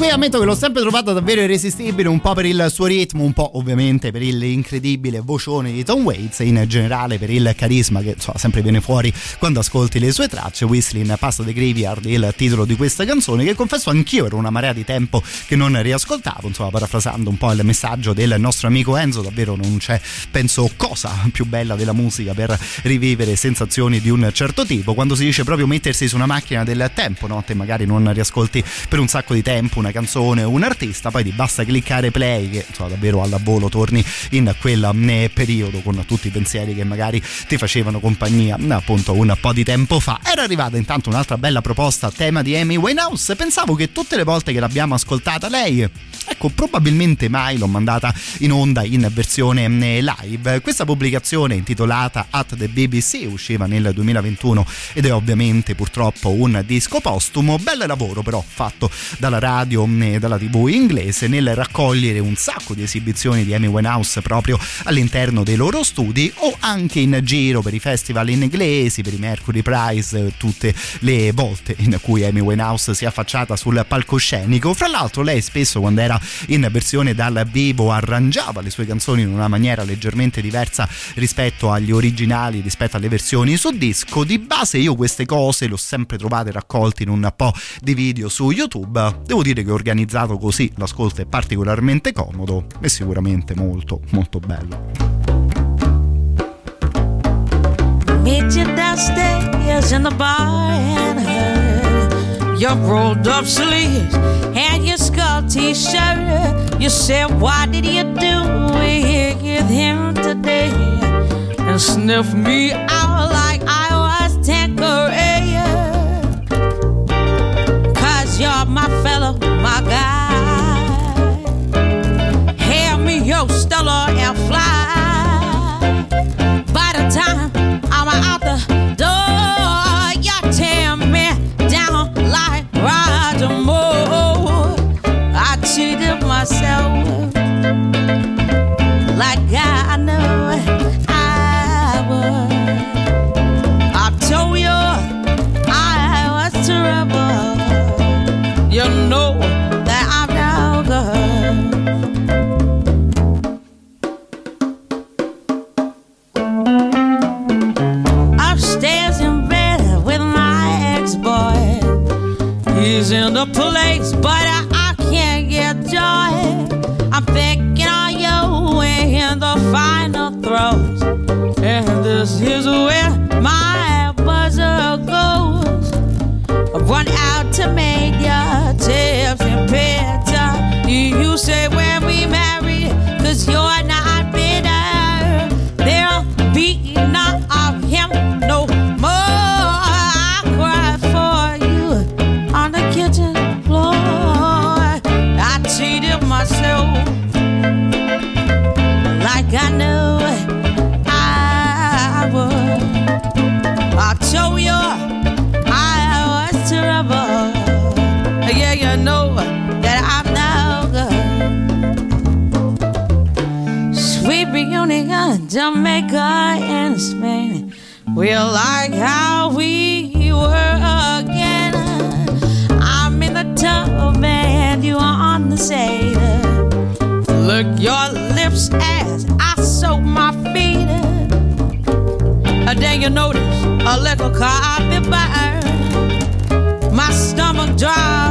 Qui ammetto che l'ho sempre trovata davvero irresistibile, un po' per il suo ritmo, un po' ovviamente per l'incredibile vocione di Tom Waits e in generale per il carisma che insomma, sempre viene fuori quando ascolti le sue tracce. Whistling Pasta the Graveyard, il titolo di questa canzone che confesso anch'io era una marea di tempo che non riascoltavo, insomma parafrasando un po' il messaggio del nostro amico Enzo, davvero non c'è penso cosa più bella della musica per rivivere sensazioni di un certo tipo, quando si dice proprio mettersi su una macchina del tempo, no? te magari non riascolti per un sacco di tempo una canzone o un artista, poi ti basta cliccare play che insomma davvero al volo torni in quel eh, periodo con tutti i pensieri che magari ti facevano compagnia appunto un po' di tempo fa. Era arrivata intanto un'altra bella proposta a tema di Amy Winehouse, pensavo che tutte le volte che l'abbiamo ascoltata lei Ecco, probabilmente mai l'ho mandata in onda in versione eh, live. Questa pubblicazione intitolata At the BBC usciva nel 2021 ed è ovviamente purtroppo un disco postumo. Bel lavoro però fatto dalla radio e dalla tv inglese nel raccogliere un sacco di esibizioni di Amy Winehouse proprio all'interno dei loro studi o anche in giro per i festival inglesi, per i Mercury Prize, tutte le volte in cui Amy Winehouse si è affacciata sul palcoscenico. Fra l'altro lei spesso quando era in versione dal vivo arrangiava le sue canzoni in una maniera leggermente diversa rispetto agli originali, rispetto alle versioni su disco. Di base io queste cose le ho sempre trovate raccolte in un po' di video su YouTube. Devo dire che organizzato così l'ascolto è particolarmente comodo e sicuramente molto molto bello. Meet you downstairs in the bar and heard your rolled up sleeves and your skull t-shirt. You said, why did you do it with him today? And sniff me out like I my fellow, my guy. Hand me your Stella and fly. By the time I'm out the door, you tear me down like Roger Moore. I cheated myself like In the place, but I, I can't get joy. I'm thinking of you in the final throes, and this is where my buzzer goes. I run out to make your tips and picture. You say when we marry, cause you're not kiss Spain. We're like how we were again. I'm in the tub and you are on the side. Look your lips as I soak my feet. And then you notice a little coffee burn. My stomach drop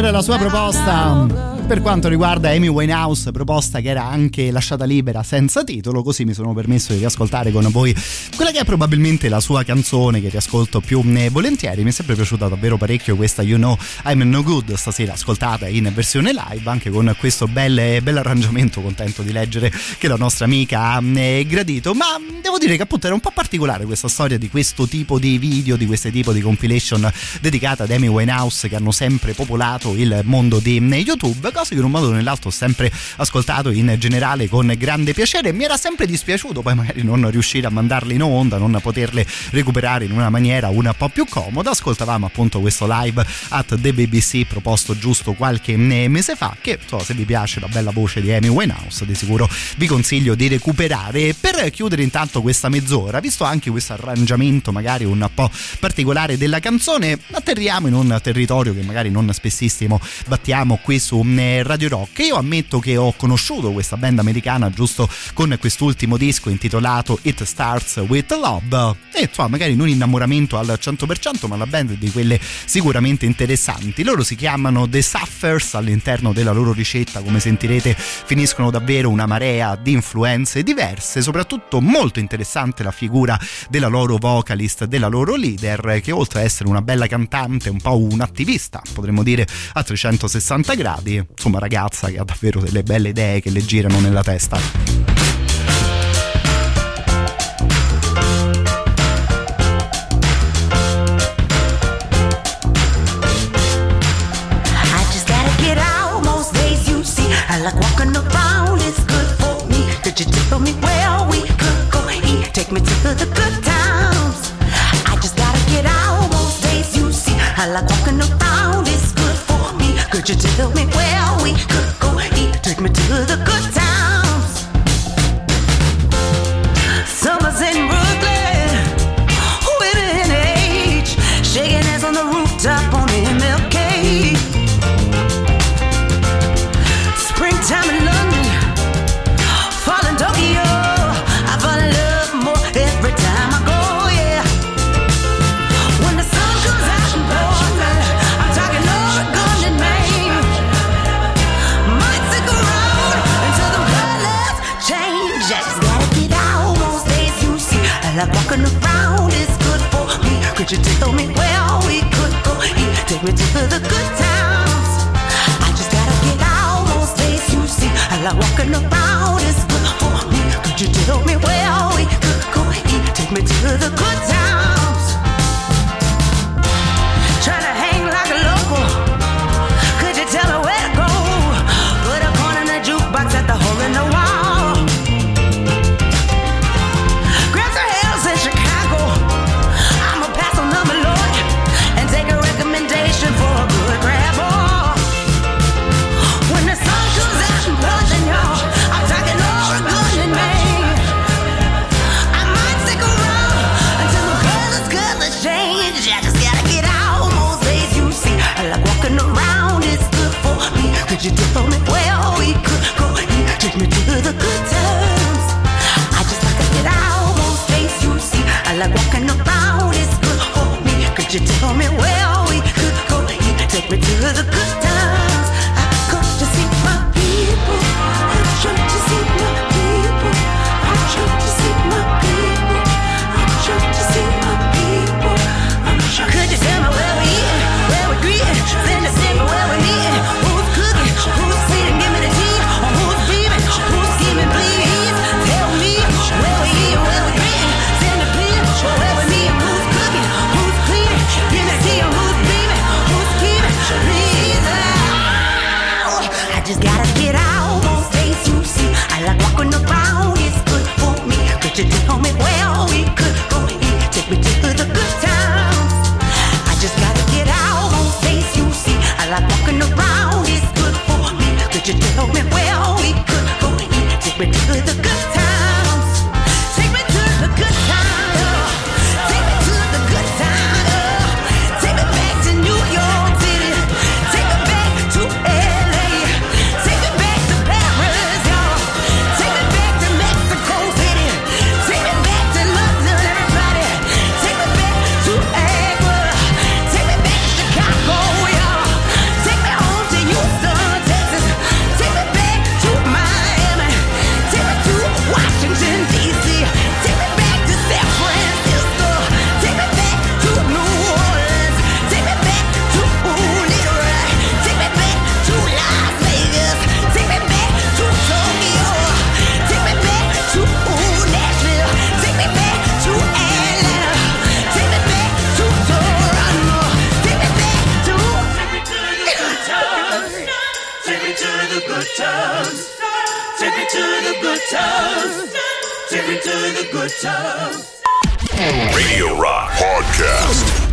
per la sua proposta. Per quanto riguarda Amy Winehouse, proposta che era anche lasciata libera senza titolo, così mi sono permesso di riascoltare con voi quella che è probabilmente la sua canzone che riascolto più eh, volentieri. Mi è sempre piaciuta davvero parecchio questa You Know I'm No Good, stasera ascoltata in versione live, anche con questo bel, bel arrangiamento, contento di leggere che la nostra amica ha eh, gradito. Ma devo dire che appunto era un po' particolare questa storia di questo tipo di video, di questo tipo di compilation dedicata ad Amy Winehouse che hanno sempre popolato il mondo di eh, YouTube che in un modo o nell'altro ho sempre ascoltato in generale con grande piacere. Mi era sempre dispiaciuto poi magari non riuscire a mandarle in onda, non poterle recuperare in una maniera un po' più comoda. Ascoltavamo appunto questo live at the BBC proposto giusto qualche mese fa che insomma, se vi piace la bella voce di Amy Winehouse di sicuro vi consiglio di recuperare. Per chiudere intanto questa mezz'ora, visto anche questo arrangiamento magari un po' particolare della canzone, atterriamo in un territorio che magari non spessissimo battiamo qui su Radio Rock. Io ammetto che ho conosciuto questa band americana giusto con quest'ultimo disco intitolato It Starts With Love e insomma magari non innamoramento al 100% ma la band è di quelle sicuramente interessanti. Loro si chiamano The Suffers all'interno della loro ricetta come sentirete finiscono davvero una marea di influenze diverse, soprattutto molto interessante la figura della loro vocalist, della loro leader che oltre ad essere una bella cantante, un po' un attivista potremmo dire a 360 gradi, insomma ragazza che ha davvero delle belle idee che le girano nella testa. To the good Could you tell me where we could go eat? Take me to the good times. I just gotta get out most days you see. I like walking around, it's good for me. Could you tell me where we could go eat? Take me to the good times. Could you tell me where we could go eat? Take me to the good times. I just gotta get out most days you see. I like walking around, it's good for me. Could you tell me where we could go eat? Take me to the good times. Because the the good times. Radio Rock Podcast.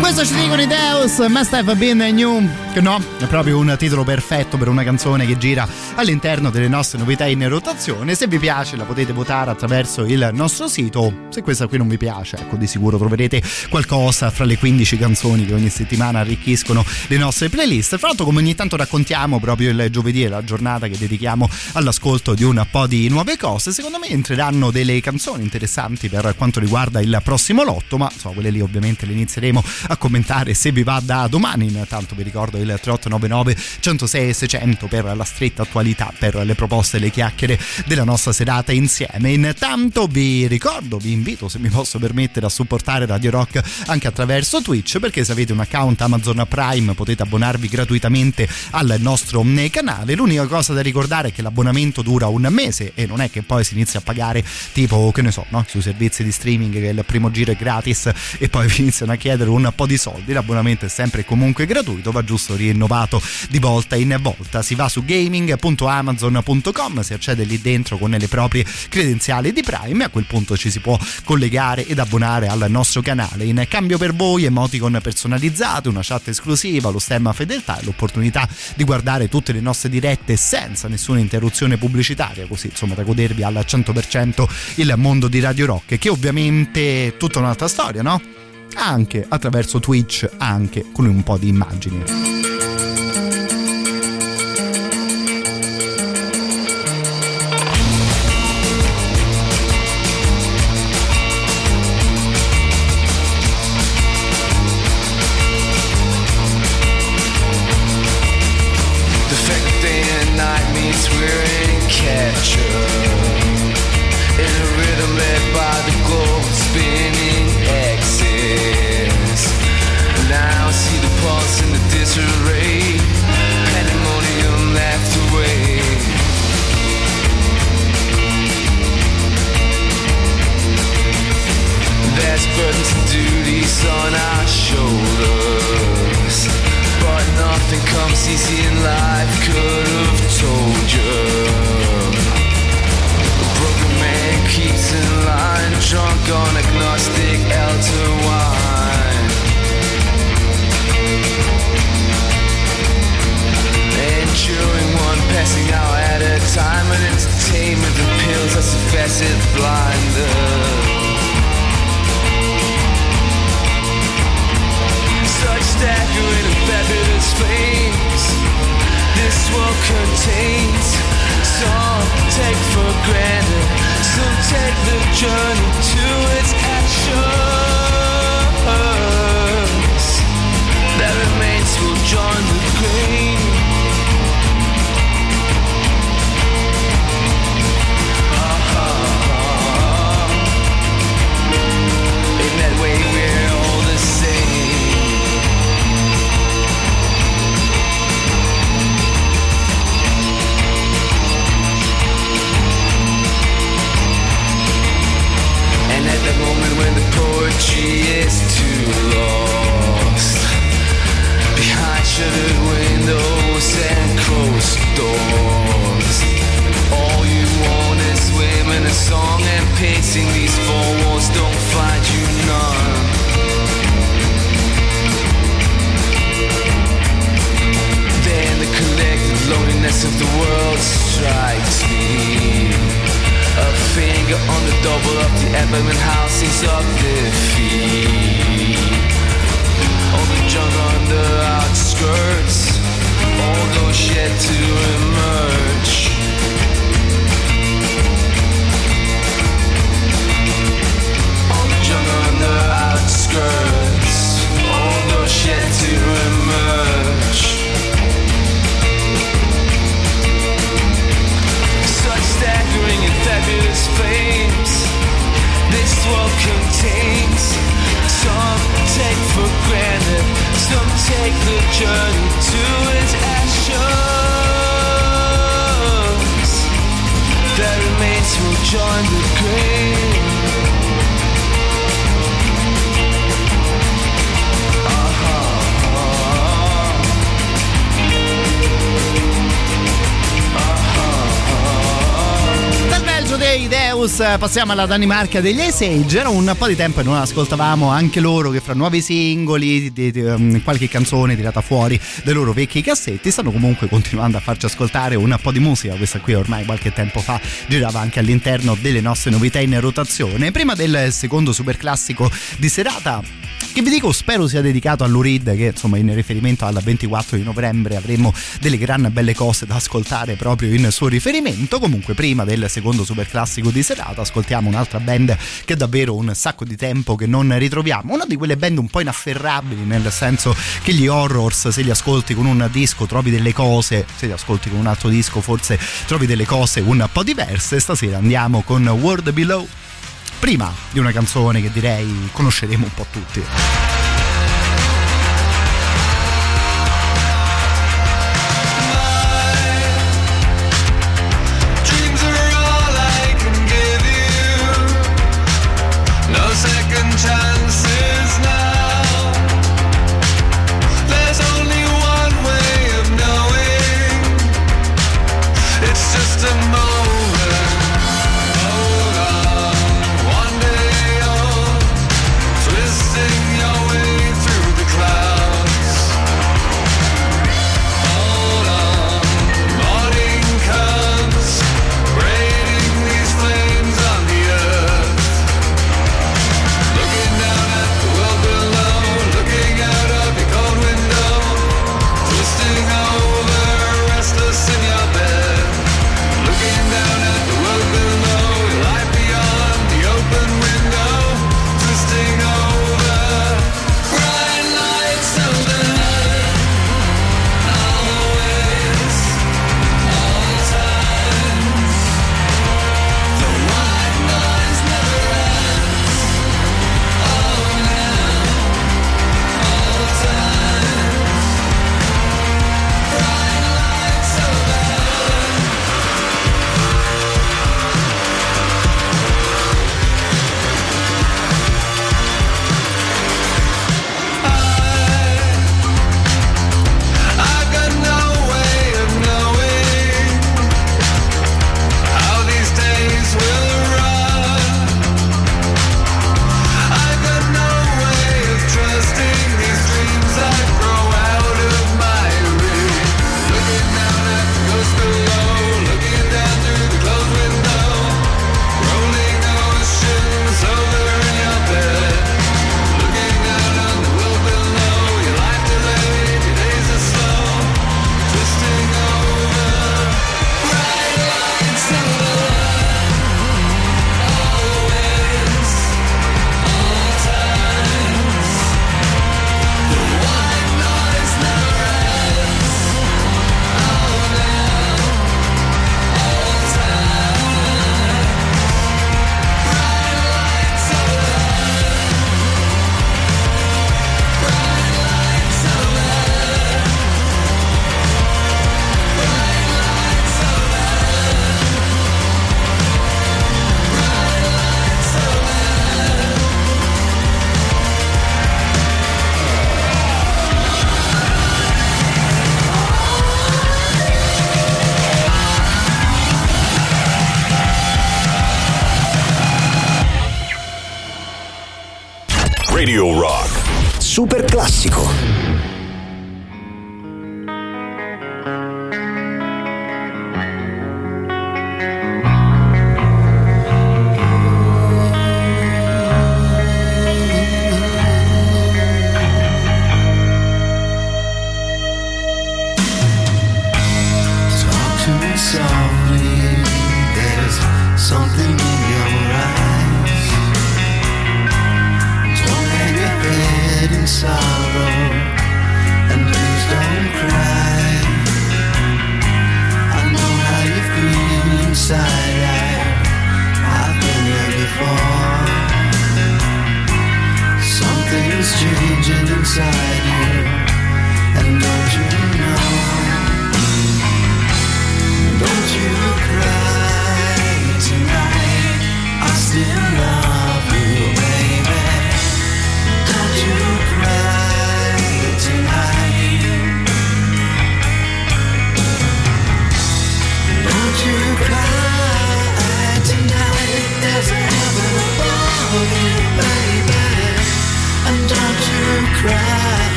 Questo ci dicono i Deus, Must Have Been New. Che no, è proprio un titolo perfetto per una canzone che gira all'interno delle nostre novità in rotazione. Se vi piace la potete votare attraverso il nostro sito. Se questa qui non vi piace, ecco, di sicuro troverete qualcosa fra le 15 canzoni che ogni settimana arricchiscono le nostre playlist. Fra l'altro, come ogni tanto raccontiamo proprio il giovedì è la giornata che dedichiamo all'ascolto di un po' di nuove cose, secondo me entreranno delle canzoni interessanti per quanto riguarda il prossimo lotto, ma insomma, quelle lì ovviamente le inizieremo a commentare se vi va da domani. Intanto vi ricordo il 3899 106 600 per la stretta attualità, per le proposte e le chiacchiere della nostra serata insieme. Intanto vi ricordo, vi invito se mi posso permettere a supportare Radio Rock anche attraverso Twitch perché se avete un account Amazon Prime potete abbonarvi gratuitamente al nostro canale. L'unica cosa da ricordare è che l'abbonamento dura un mese e non è che poi si inizia a pagare tipo, che ne so, no? sui servizi di streaming che il primo giro è gratis e poi vi iniziano a chiedere un po' di soldi. L'abbonamento è sempre e comunque gratuito, va giusto rinnovato di volta in volta. Si va su gaming.amazon.com, si accede lì dentro con le proprie credenziali di Prime a quel punto ci si può collegare ed abbonare al nostro canale. In cambio per voi emoticon personalizzate, una chat esclusiva, lo stemma fedeltà e l'opportunità di guardare tutte le nostre dirette senza nessuna interruzione pubblicitaria, così insomma da godervi al 100% il mondo di Radio Rock, che ovviamente è tutta un'altra storia, no? Anche attraverso Twitch, anche con un po' di immagini. On our shoulders. But nothing comes easy in life Could have told you A broken man keeps in line Drunk on agnostic elder wine. Enjoying one passing hour at a time And entertainment and pills are so facet blinder world contains. Some take for granted, some take the journey to its actions. Of the world strikes me a finger on the double of the abdomen housings of defeat. All the junk on the outskirts, all those yet to emerge. All junk on the outskirts, all those yet to emerge. And fabulous flames this world contains. Some take for granted, some take the journey to its actions. That remains will join the grave. Blues, passiamo alla Danimarca degli Age. Era un po' di tempo e non ascoltavamo anche loro che fra nuovi singoli, di, di, um, qualche canzone tirata fuori dai loro vecchi cassetti, stanno comunque continuando a farci ascoltare un po' di musica. Questa qui ormai qualche tempo fa girava anche all'interno delle nostre novità in rotazione. Prima del secondo super classico di serata, che vi dico spero sia dedicato all'Urid che insomma in riferimento al 24 di novembre avremo delle gran belle cose da ascoltare proprio in suo riferimento comunque prima del secondo super classico di serata ascoltiamo un'altra band che è davvero un sacco di tempo che non ritroviamo una di quelle band un po' inafferrabili nel senso che gli horrors se li ascolti con un disco trovi delle cose se li ascolti con un altro disco forse trovi delle cose un po' diverse stasera andiamo con World Below prima di una canzone che direi conosceremo un po' tutti.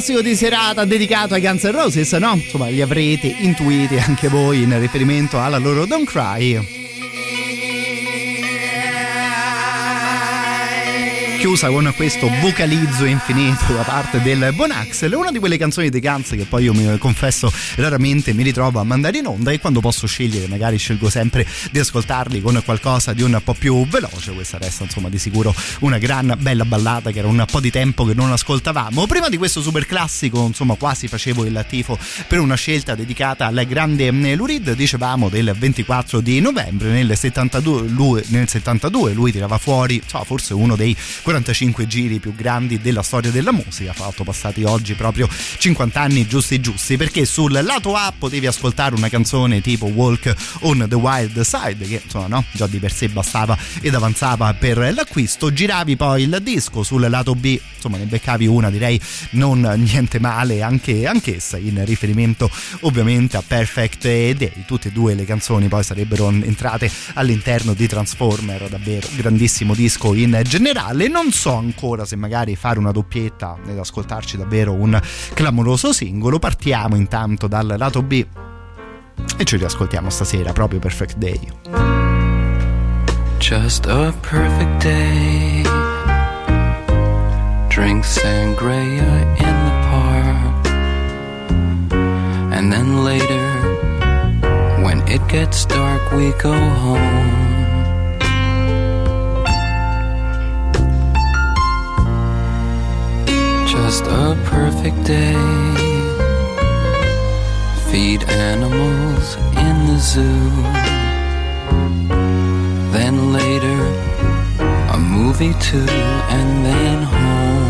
Classico di serata dedicato ai Guns N' Roses, no? Insomma, li avrete intuiti anche voi in riferimento alla loro Don't Cry. Chiusa con questo vocalizzo infinito da parte del Bon Axel, una di quelle canzoni dei Guns che poi io mi confesso raramente mi ritrovo a mandare in onda e quando posso scegliere magari scelgo sempre di ascoltarli con qualcosa di un po' più veloce, questa resta insomma di sicuro una gran bella ballata che era un po' di tempo che non ascoltavamo. Prima di questo super classico insomma quasi facevo il tifo per una scelta dedicata al grande Lurid, dicevamo del 24 di novembre nel 72 lui, nel 72 lui tirava fuori so, forse uno dei 45 giri più grandi della storia della musica, l'altro passati oggi proprio 50 anni giusti giusti, perché sul lato A potevi ascoltare una canzone tipo Walk on the Wild Side, che insomma no, già di per sé bastava ed avanzava per l'acquisto, giravi poi il disco sul lato B, insomma ne beccavi una direi non niente male anche anch'essa in riferimento ovviamente a Perfect Day, tutte e due le canzoni poi sarebbero entrate all'interno di Transformer, davvero grandissimo disco in generale, non so ancora se magari fare una doppietta ed ascoltarci davvero un clamoroso singolo. Partiamo intanto dal lato B e ci riascoltiamo stasera proprio Perfect Day. Just a perfect day. Drink sangria in the park. And then later, when it gets dark, we go home. Just a perfect day. Feed animals in the zoo. Then later, a movie too, and then home.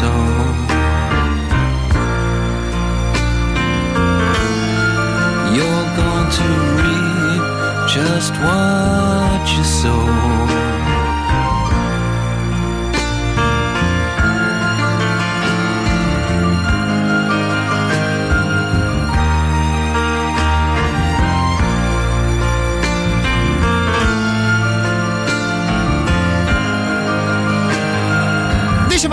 sow. You're going to reap just what you sow.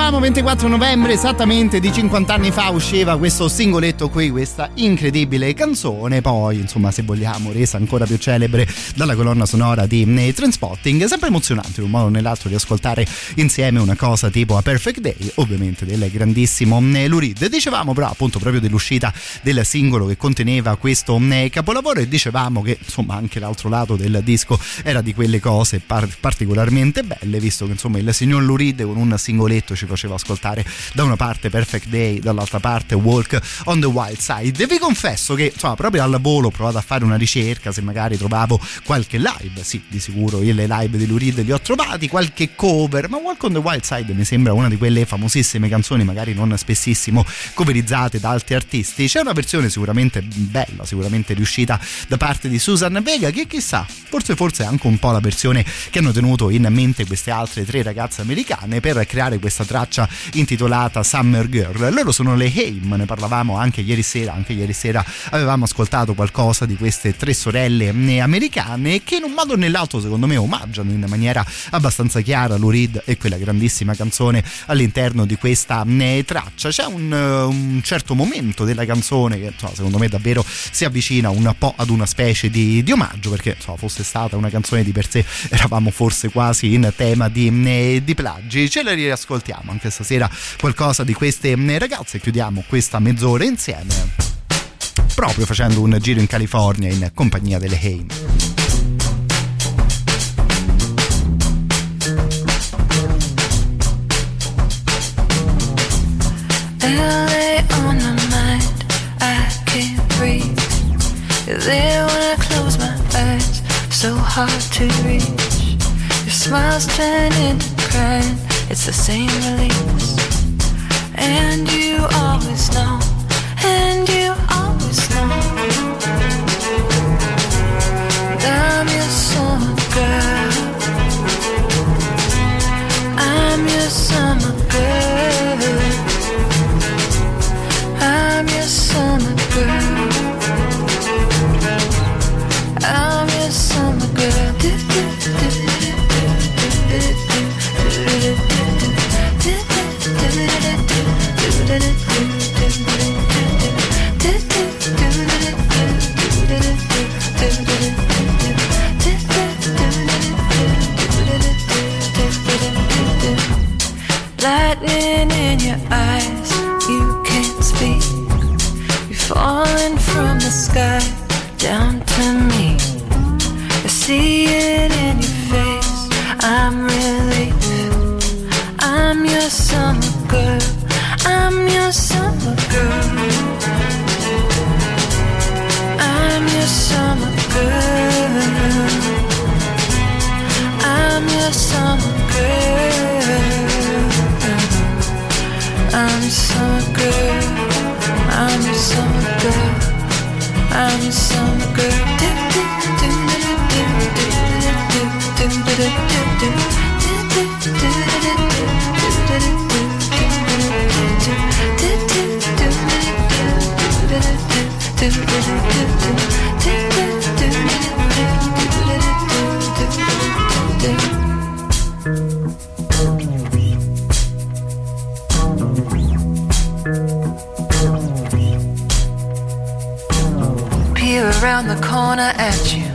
Dicevamo 24 novembre, esattamente di 50 anni fa usciva questo singoletto qui, questa incredibile canzone, poi insomma se vogliamo resa ancora più celebre dalla colonna sonora di eh, Transpotting, sempre emozionante in un modo o nell'altro di ascoltare insieme una cosa tipo A Perfect Day, ovviamente del grandissimo eh, Lou Reed. Dicevamo però appunto proprio dell'uscita del singolo che conteneva questo eh, capolavoro e dicevamo che insomma anche l'altro lato del disco era di quelle cose par- particolarmente belle, visto che insomma il signor Lou Reed con un singoletto ci faceva ascoltare da una parte Perfect Day, dall'altra parte Walk on the Wild Side. E vi confesso che insomma proprio al volo ho provato a fare una ricerca se magari trovavo qualche live, sì di sicuro io le live di Lou Reed li ho trovati, qualche cover, ma Walk on the Wild Side mi sembra una di quelle famosissime canzoni magari non spessissimo coverizzate da altri artisti. C'è una versione sicuramente bella, sicuramente riuscita da parte di Susan Vega che chissà, forse forse è anche un po' la versione che hanno tenuto in mente queste altre tre ragazze americane per creare questa traccia intitolata Summer Girl. Loro sono le Haim, ne parlavamo anche ieri sera, anche ieri sera avevamo ascoltato qualcosa di queste tre sorelle eh, americane che in un modo o nell'altro secondo me omaggiano in maniera abbastanza chiara Lou Reed e quella grandissima canzone all'interno di questa eh, traccia. C'è un, eh, un certo momento della canzone che insomma, secondo me davvero si avvicina un po' ad una specie di, di omaggio perché insomma, fosse stata una canzone di per sé eravamo forse quasi in tema di, eh, di plagi. Ce la riascoltiamo anche stasera qualcosa di queste ragazze. Chiudiamo questa mezz'ora insieme proprio facendo un giro in California in compagnia delle Haim. You're there when I close my eyes, so hard to reach. Your smiles turn into crying, it's the same release. And you always know, and you always know. Lightning in your eyes, you can't speak. You're falling from the sky down to me. I see it in your face. I'm really I'm your summer girl. Around the corner at you.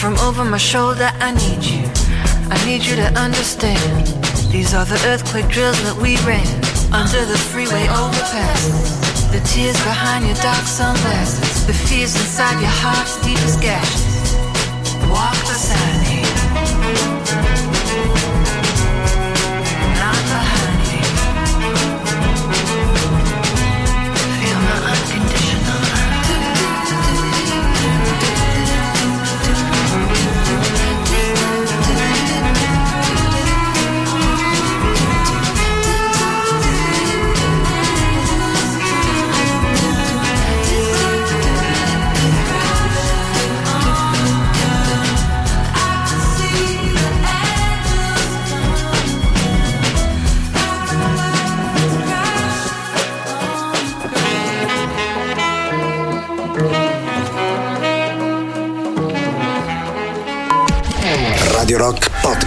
From over my shoulder, I need you. I need you to understand. These are the earthquake drills that we ran under the freeway overpass. The tears behind your dark sunglasses, the fears inside your heart's deepest gashes.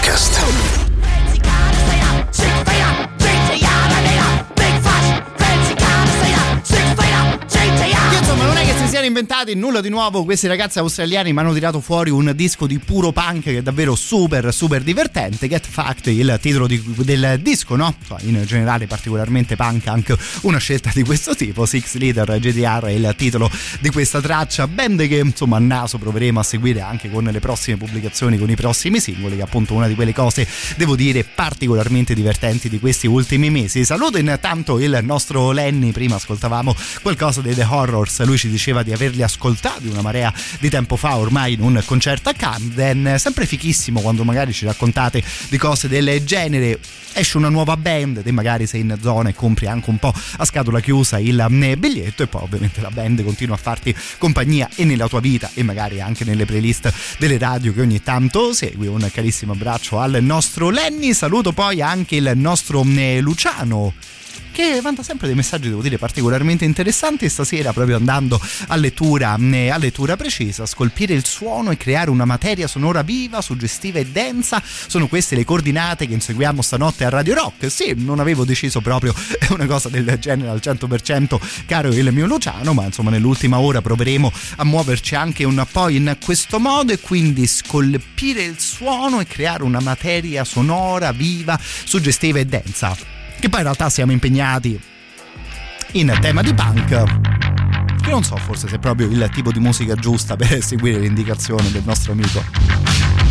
Podcast. Inventati nulla di nuovo questi ragazzi australiani ma hanno tirato fuori un disco di puro punk che è davvero super super divertente Get Fact il titolo di- del disco no? Cioè, in generale particolarmente punk anche una scelta di questo tipo Six Leader GDR è il titolo di questa traccia band che insomma a naso proveremo a seguire anche con le prossime pubblicazioni con i prossimi singoli che appunto una di quelle cose devo dire particolarmente divertenti di questi ultimi mesi saluto intanto il nostro Lenny prima ascoltavamo qualcosa dei The Horrors lui ci diceva di averli ascoltati una marea di tempo fa ormai in un concerto a Camden sempre fichissimo quando magari ci raccontate di cose del genere. Esce una nuova band e magari sei in zona e compri anche un po' a scatola chiusa il eh, biglietto e poi ovviamente la band continua a farti compagnia e nella tua vita e magari anche nelle playlist delle radio che ogni tanto segui. Un carissimo abbraccio al nostro Lenny saluto poi anche il nostro eh, Luciano che manda sempre dei messaggi, devo dire, particolarmente interessanti. Stasera, proprio andando a lettura, eh, a lettura precisa, scolpire il suono e creare una materia sonora viva, suggestiva e densa. Sono queste le coordinate che inseguiamo stanotte a Radio Rock. Sì, non avevo deciso proprio una cosa del genere al 100%, caro il mio Luciano, ma insomma, nell'ultima ora proveremo a muoverci anche un po' in questo modo e quindi scolpire il suono e creare una materia sonora viva, suggestiva e densa che poi in realtà siamo impegnati in tema di punk. Che non so forse se è proprio il tipo di musica giusta per seguire le indicazioni del nostro amico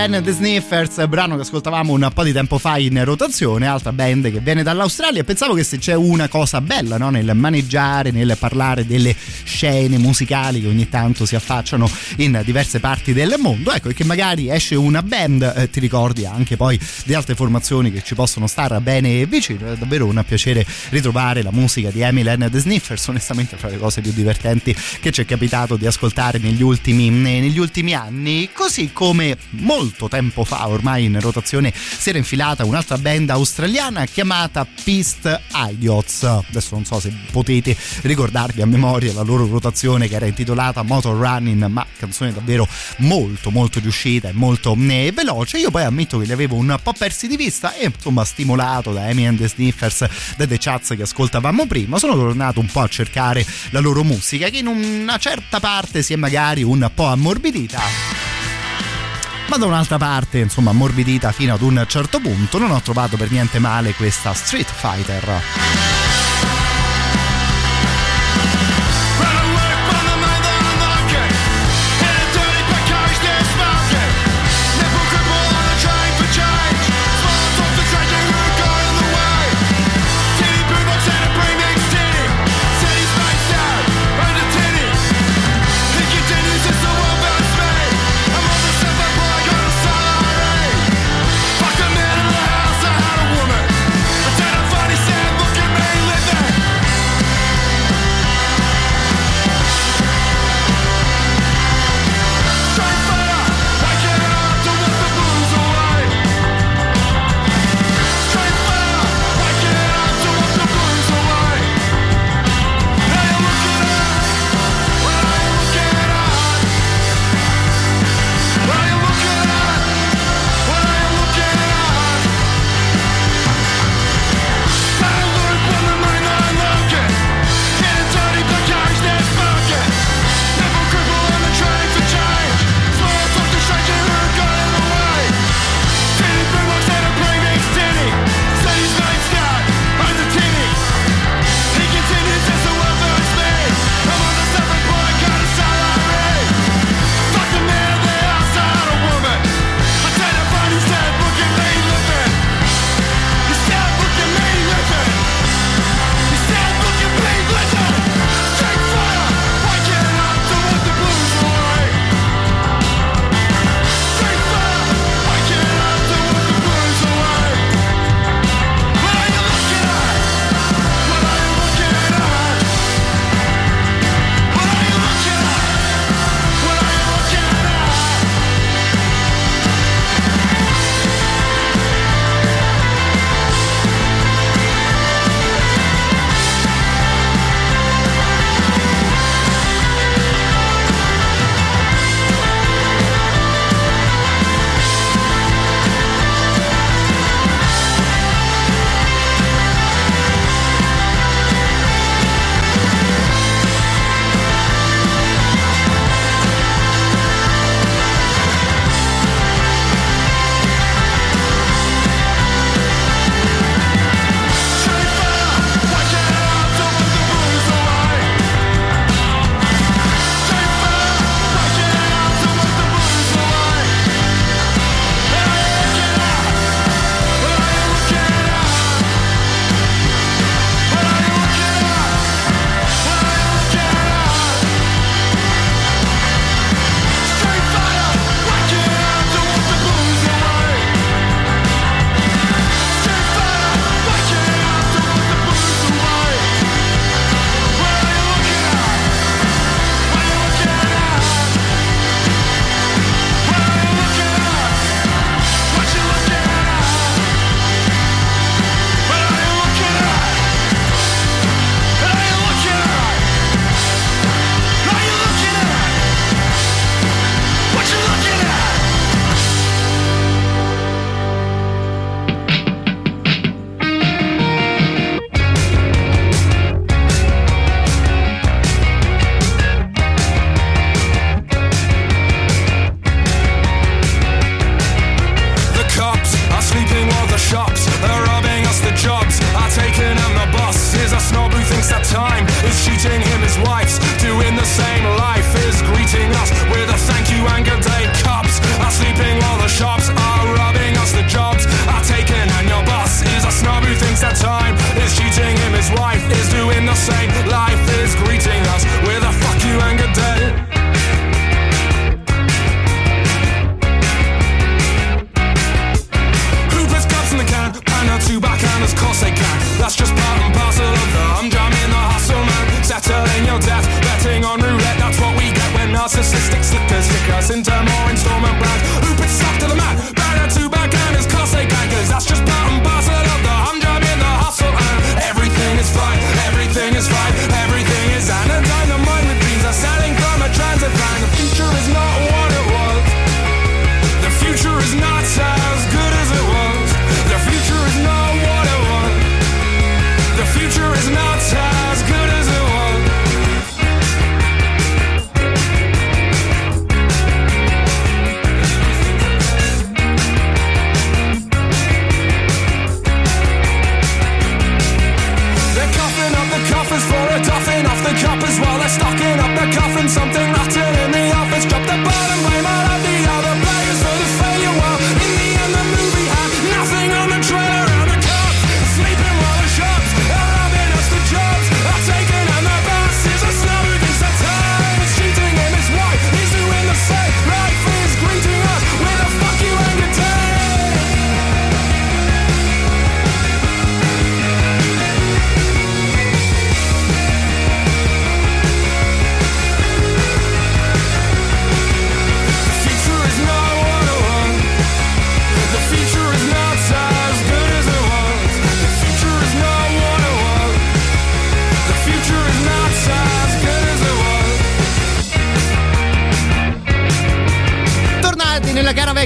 and the Sniffers, brano che ascoltavamo un po' di tempo fa in rotazione, altra band che viene dall'Australia. Pensavo che se c'è una cosa bella no? nel maneggiare, nel parlare delle scene musicali che ogni tanto si affacciano in diverse parti del mondo, ecco, e che magari esce una band, eh, ti ricordi anche poi di altre formazioni che ci possono stare bene vicino. È davvero un piacere ritrovare la musica di Emil and the Sniffers, onestamente fra le cose più divertenti che ci è capitato di ascoltare negli ultimi, negli ultimi anni, così come molto tempo fa ormai in rotazione si era infilata un'altra band australiana chiamata Pist Idiots. Adesso non so se potete ricordarvi a memoria la loro rotazione che era intitolata Motor Running, ma canzone davvero molto molto riuscita e molto eh, veloce. Io poi ammetto che li avevo un po' persi di vista e insomma stimolato da Amy and the Sniffers, da The Chats che ascoltavamo prima, sono tornato un po' a cercare la loro musica che in una certa parte si è magari un po' ammorbidita ma da un'altra parte, insomma, ammorbidita fino ad un certo punto, non ho trovato per niente male questa Street Fighter.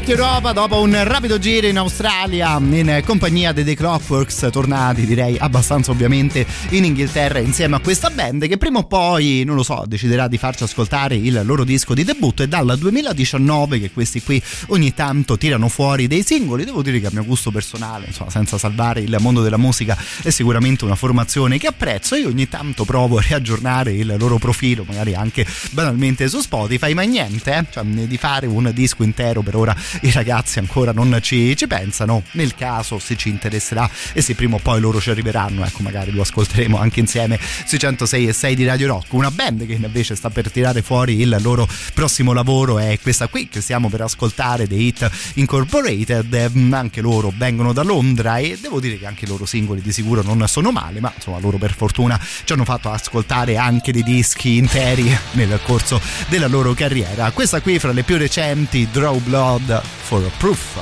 Vecchia Europa dopo un rapido giro in Australia in compagnia dei The Clockworks, tornati direi abbastanza ovviamente in Inghilterra insieme a questa band che prima o poi, non lo so, deciderà di farci ascoltare il loro disco di debutto e dal 2019 che questi qui ogni tanto tirano fuori dei singoli, devo dire che a mio gusto personale, insomma, senza salvare il mondo della musica è sicuramente una formazione che apprezzo e ogni tanto provo a riaggiornare il loro profilo, magari anche banalmente su Spotify, ma niente, eh? cioè, di fare un disco intero per ora i ragazzi ancora non ci, ci pensano, nel caso se ci interesserà e se prima o poi loro ci arriveranno, ecco magari lo ascolteremo anche insieme sui 106 e 6 di Radio Rock, una band che invece sta per tirare fuori il loro prossimo lavoro è questa qui che stiamo per ascoltare, The Hit Incorporated, eh, anche loro vengono da Londra e devo dire che anche i loro singoli di sicuro non sono male, ma insomma loro per fortuna ci hanno fatto ascoltare anche dei dischi interi nel corso della loro carriera. Questa qui fra le più recenti, Draw Blood for a Proof.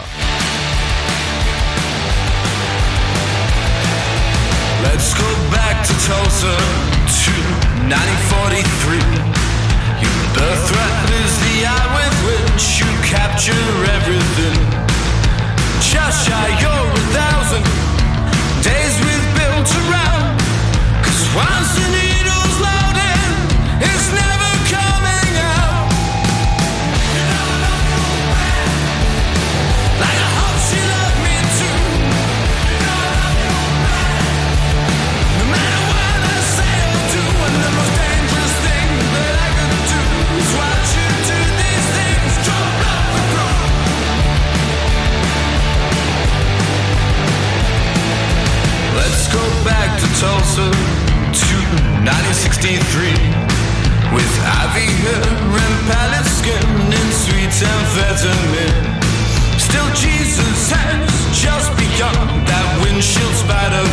Let's go back to Tulsa to 1943. Your birthright is the eye with which you capture everything. Just shy you're a thousand days we've built around. Cause once the 1963 with ivy and pallid skin and sweet amphetamine. Still, Jesus hands just beyond that windshield spider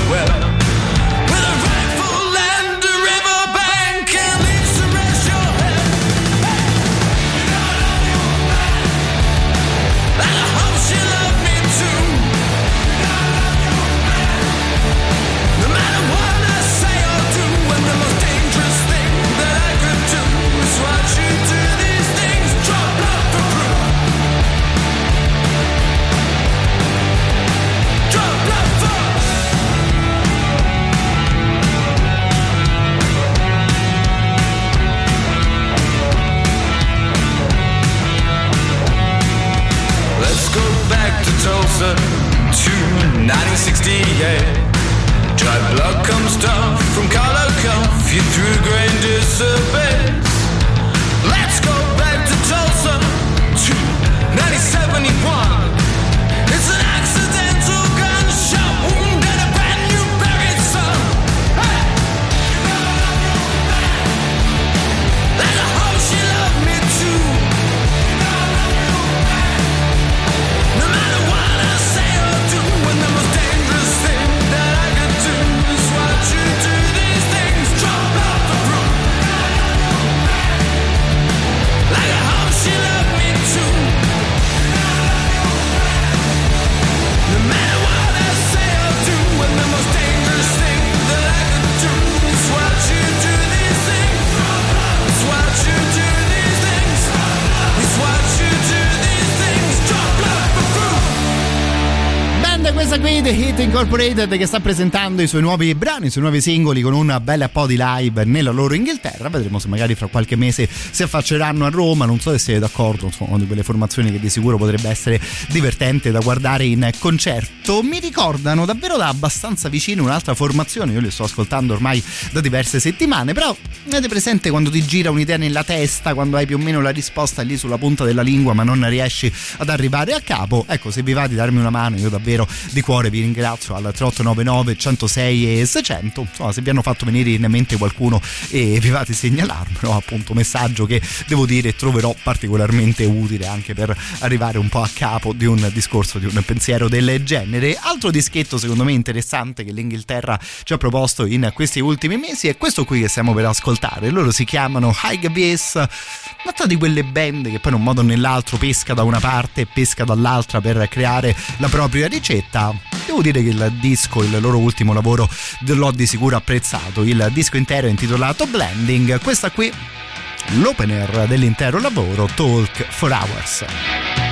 1968. Dry blood comes down from cuff you through grain disobeyed. Questa qui The Hit Incorporated che sta presentando i suoi nuovi brani, i suoi nuovi singoli con un bel po' di live nella loro Inghilterra. Vedremo se magari fra qualche mese si affacceranno a Roma. Non so se siete d'accordo, insomma, una di quelle formazioni che di sicuro potrebbe essere divertente da guardare in concerto. Mi ricordano davvero da abbastanza vicino un'altra formazione, io li sto ascoltando ormai da diverse settimane, però avete presente quando ti gira un'idea nella testa, quando hai più o meno la risposta lì sulla punta della lingua ma non riesci ad arrivare a capo? Ecco, se vi va di darmi una mano, io davvero di cuore vi ringrazio al 3899 106 e 600 insomma se vi hanno fatto venire in mente qualcuno e vi va di segnalarmelo appunto messaggio che devo dire troverò particolarmente utile anche per arrivare un po' a capo di un discorso di un pensiero del genere. Altro dischetto secondo me interessante che l'Inghilterra ci ha proposto in questi ultimi mesi è questo qui che stiamo per ascoltare. Loro si chiamano High Bass una di quelle band che poi in un modo o nell'altro pesca da una parte e pesca dall'altra per creare la propria ricetta devo dire che il disco, il loro ultimo lavoro l'ho di sicuro apprezzato. Il disco intero è intitolato Blending. Questa qui l'opener dell'intero lavoro, Talk for Hours.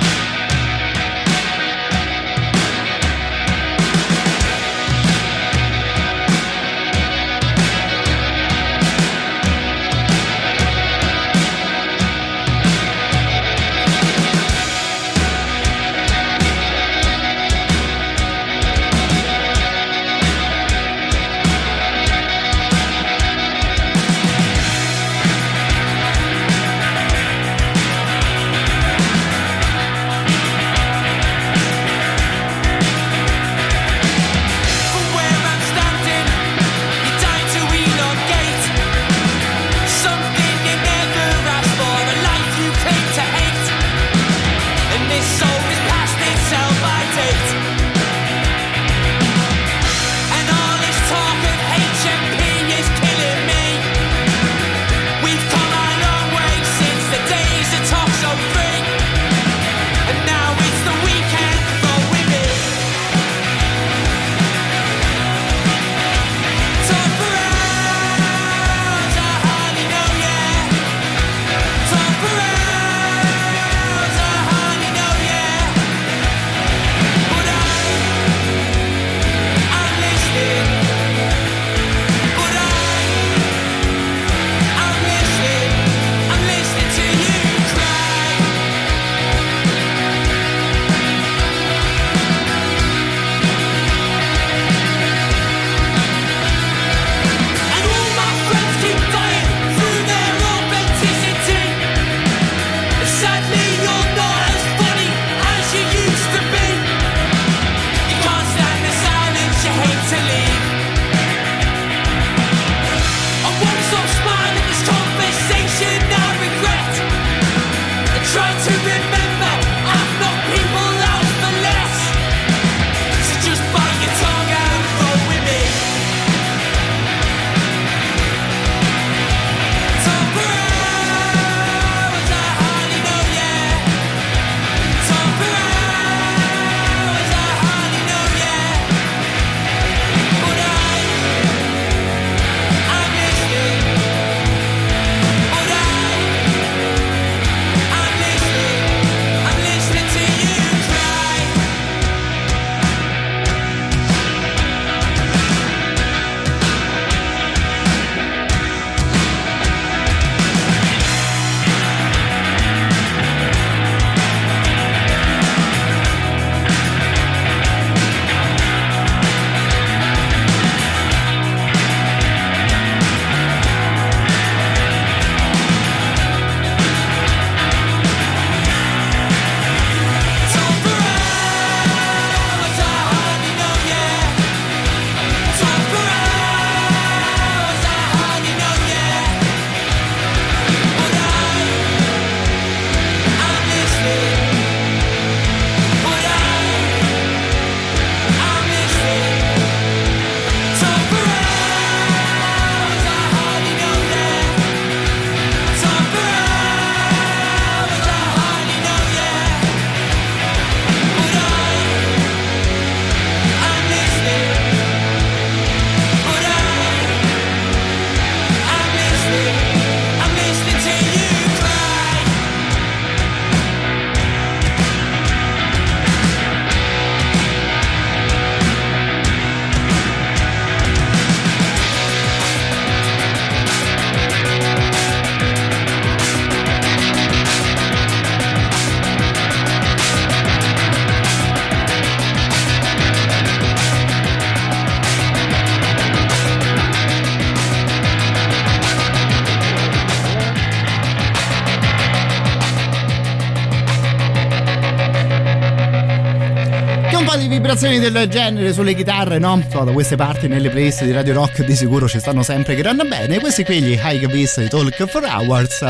Vibrazioni del genere sulle chitarre, no? So, da queste parti nelle playlist di Radio Rock di sicuro ci stanno sempre che vanno bene. Questi qui gli High Beast Talk for Hours.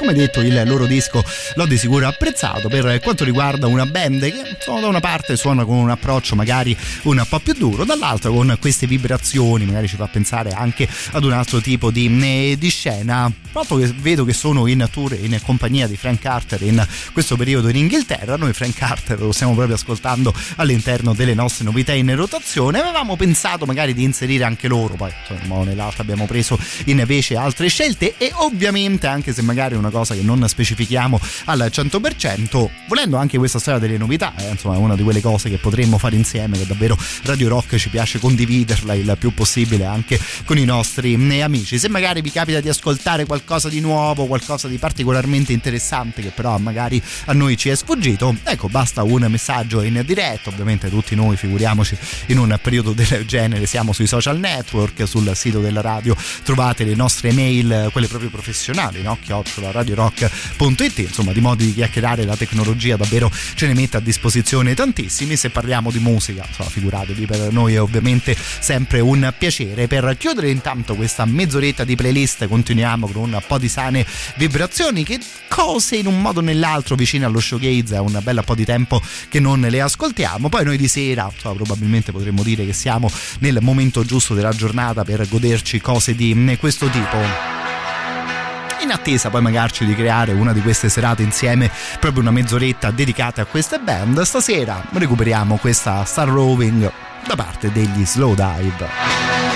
Come detto, il loro disco l'ho di sicuro apprezzato per quanto riguarda una band che insomma, da una parte suona con un approccio magari un po' più duro, dall'altra con queste vibrazioni, magari ci fa pensare anche ad un altro tipo di, di scena. Proprio che vedo che sono in tour in compagnia di Frank Carter in questo periodo in Inghilterra. Noi Frank Carter lo stiamo proprio ascoltando all'interno delle nostre novità in rotazione. Avevamo pensato magari di inserire anche loro, poi insomma nell'altro abbiamo preso invece altre scelte e ovviamente anche se magari una cosa che non specifichiamo al 100%, volendo anche questa storia delle novità, eh, insomma una di quelle cose che potremmo fare insieme, che davvero Radio Rock ci piace condividerla il più possibile anche con i nostri amici. Se magari vi capita di ascoltare qualcosa di nuovo, qualcosa di particolarmente interessante che però magari a noi ci è sfuggito, ecco basta un messaggio in diretta, ovviamente tutti noi figuriamoci in un periodo del genere siamo sui social network, sul sito della radio trovate le nostre mail, quelle proprio professionali, no? chiocciola radiorock.it, insomma di modi di chiacchierare la tecnologia davvero ce ne mette a disposizione tantissimi, se parliamo di musica, insomma figuratevi per noi è ovviamente sempre un piacere. Per chiudere intanto questa mezz'oretta di playlist continuiamo con un po' di sane vibrazioni che cose in un modo o nell'altro vicine allo showgaze, è un bel po' di tempo che non le ascoltiamo, poi noi di sera insomma, probabilmente potremmo dire che siamo nel momento giusto della giornata per goderci cose di questo tipo in attesa poi magari di creare una di queste serate insieme, proprio una mezz'oretta dedicata a queste band. Stasera recuperiamo questa Star Roving da parte degli Slow Dive.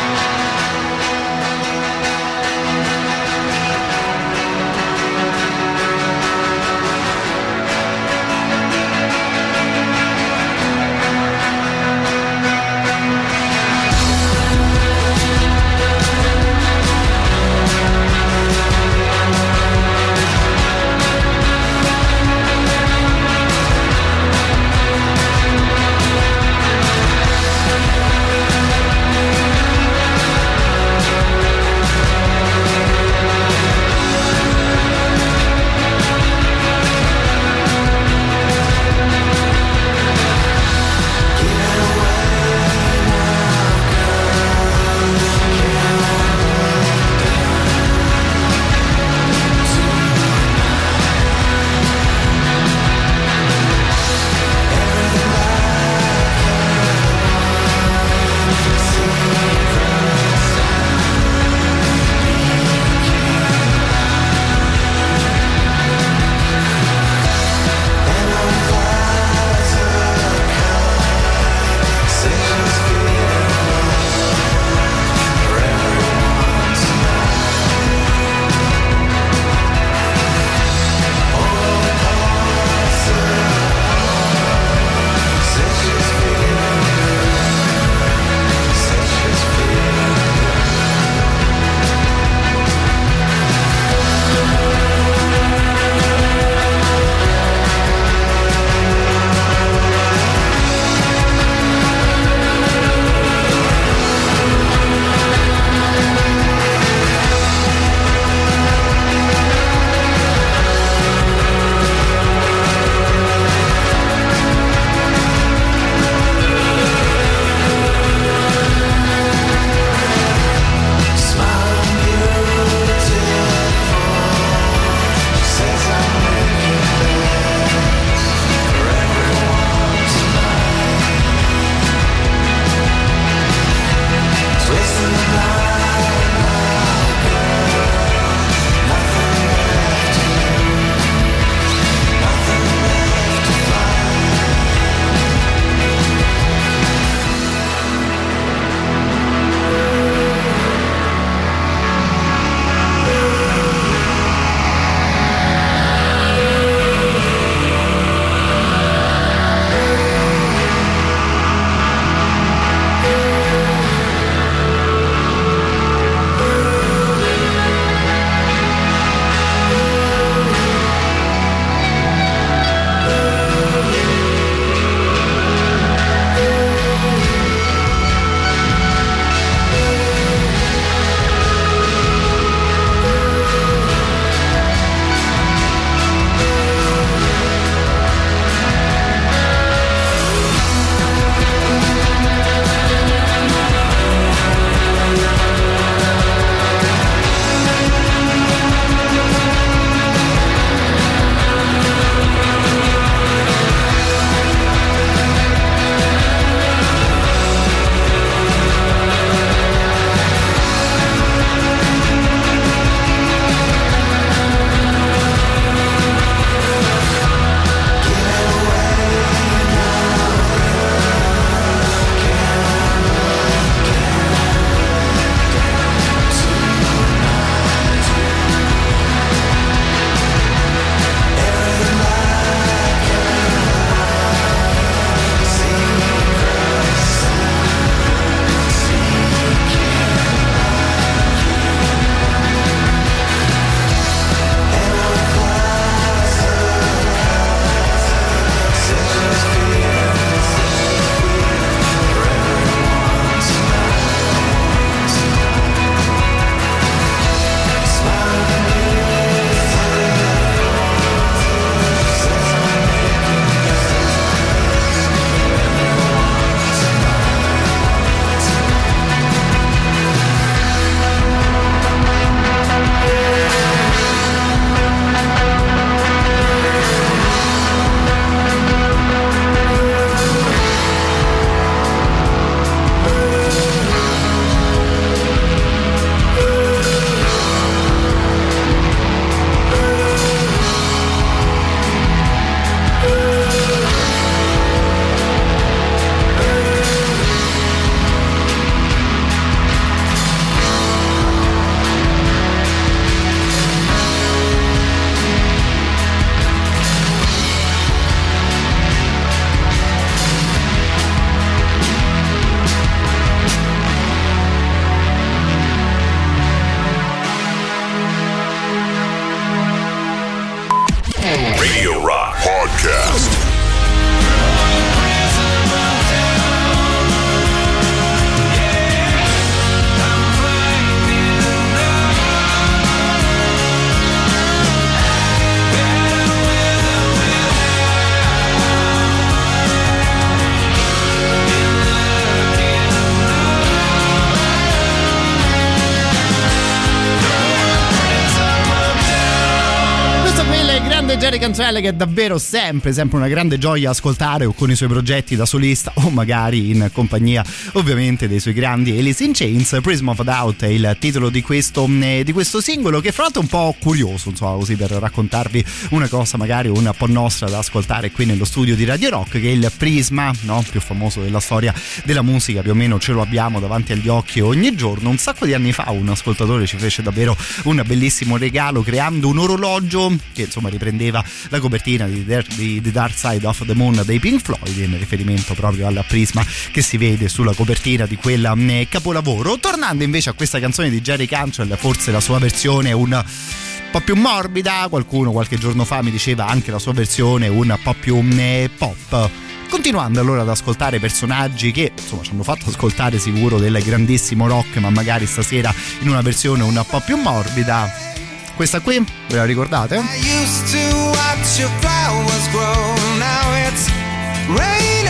Cantrell che è davvero sempre, sempre una grande gioia ascoltare o con i suoi progetti da solista o magari in compagnia ovviamente dei suoi grandi Alice in Chains. Prism of Doubt è il titolo di questo, eh, di questo singolo che fra l'altro è un po' curioso, insomma così per raccontarvi una cosa magari un po' nostra da ascoltare qui nello studio di Radio Rock che è il Prisma, no? più famoso della storia della musica, più o meno ce lo abbiamo davanti agli occhi ogni giorno. Un sacco di anni fa un ascoltatore ci fece davvero un bellissimo regalo creando un orologio che insomma riprendeva la copertina di, di The Dark Side of the Moon dei Pink Floyd in riferimento proprio al prisma che si vede sulla copertina di quella eh, capolavoro. Tornando invece a questa canzone di Jerry Cantrell, forse la sua versione è un po' più morbida, qualcuno qualche giorno fa mi diceva anche la sua versione un po' più eh, pop. Continuando allora ad ascoltare personaggi che insomma ci hanno fatto ascoltare sicuro del grandissimo rock, ma magari stasera in una versione un po' più morbida. Questa qui, ve la ricordate? I used to your flowers grow. Now it's raining,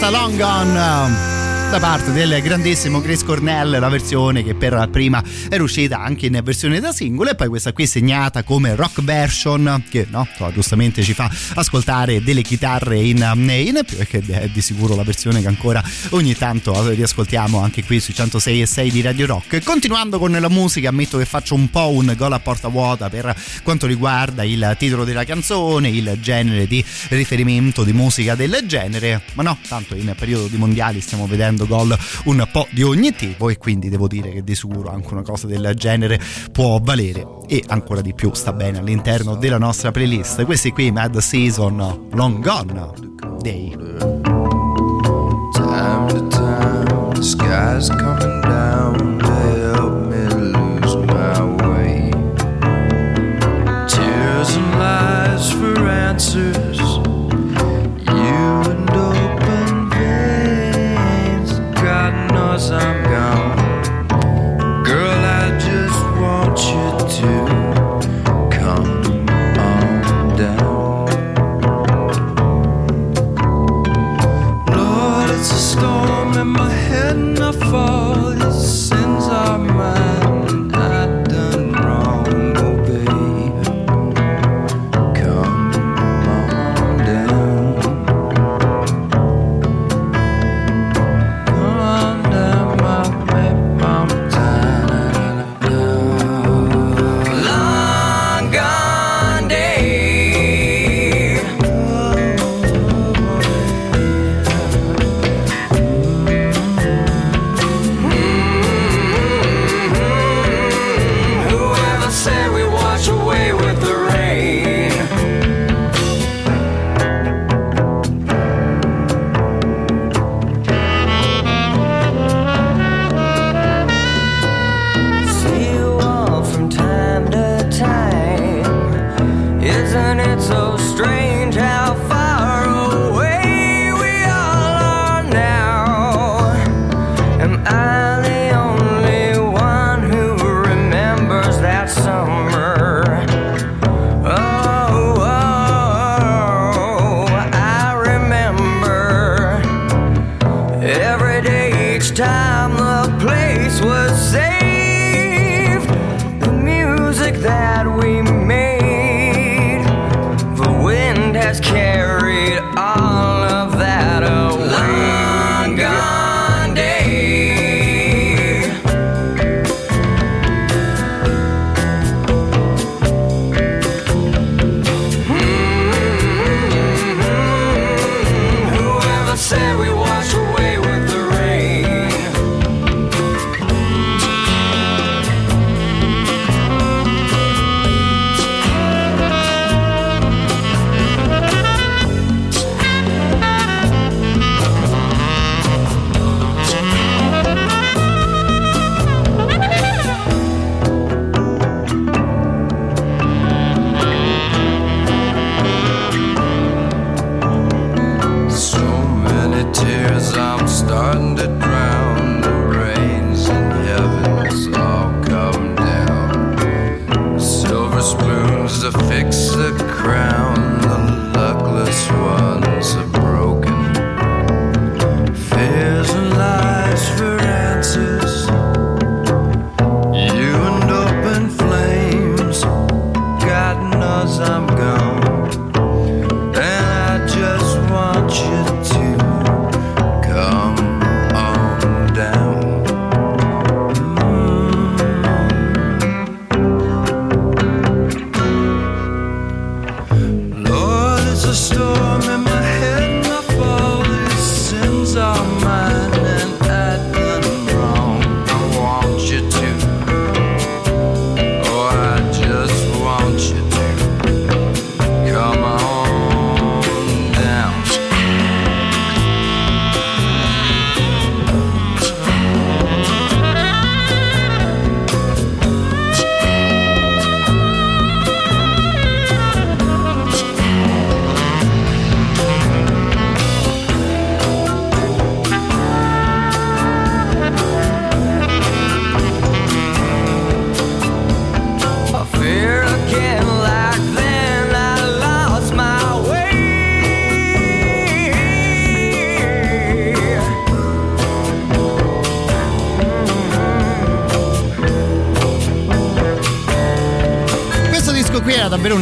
Salongon da parte del grandissimo Chris Cornell, la versione che per prima era uscita anche in versione da singolo e poi questa qui segnata come rock version che no, giustamente ci fa ascoltare delle chitarre in, in più e che è di sicuro la versione che ancora ogni tanto riascoltiamo anche qui sui 106 e 6 di Radio Rock. Continuando con la musica, ammetto che faccio un po' un gol a porta vuota per quanto riguarda il titolo della canzone, il genere di riferimento di musica del genere, ma no, tanto in periodo di mondiali stiamo vedendo gol un po' di ogni tipo e quindi devo dire che di sicuro anche una cosa del genere può valere e ancora di più sta bene all'interno della nostra playlist. Questi qui Mad Season Long Gone Day. Time to time, the sky's coming down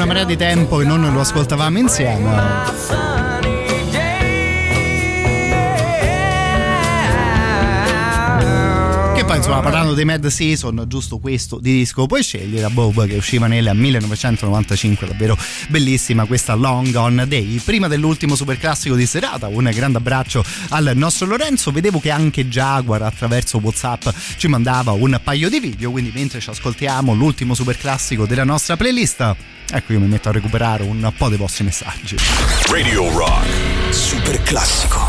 marea di tempo che non lo ascoltavamo insieme. Poi insomma parlando dei Mad Season giusto questo di disco puoi scegliere a Bob che usciva nel 1995 davvero bellissima questa Long On Day prima dell'ultimo super classico di serata un grande abbraccio al nostro Lorenzo vedevo che anche Jaguar attraverso Whatsapp ci mandava un paio di video quindi mentre ci ascoltiamo l'ultimo super classico della nostra playlist ecco io mi metto a recuperare un po' dei vostri messaggi Radio Rock. Super classico.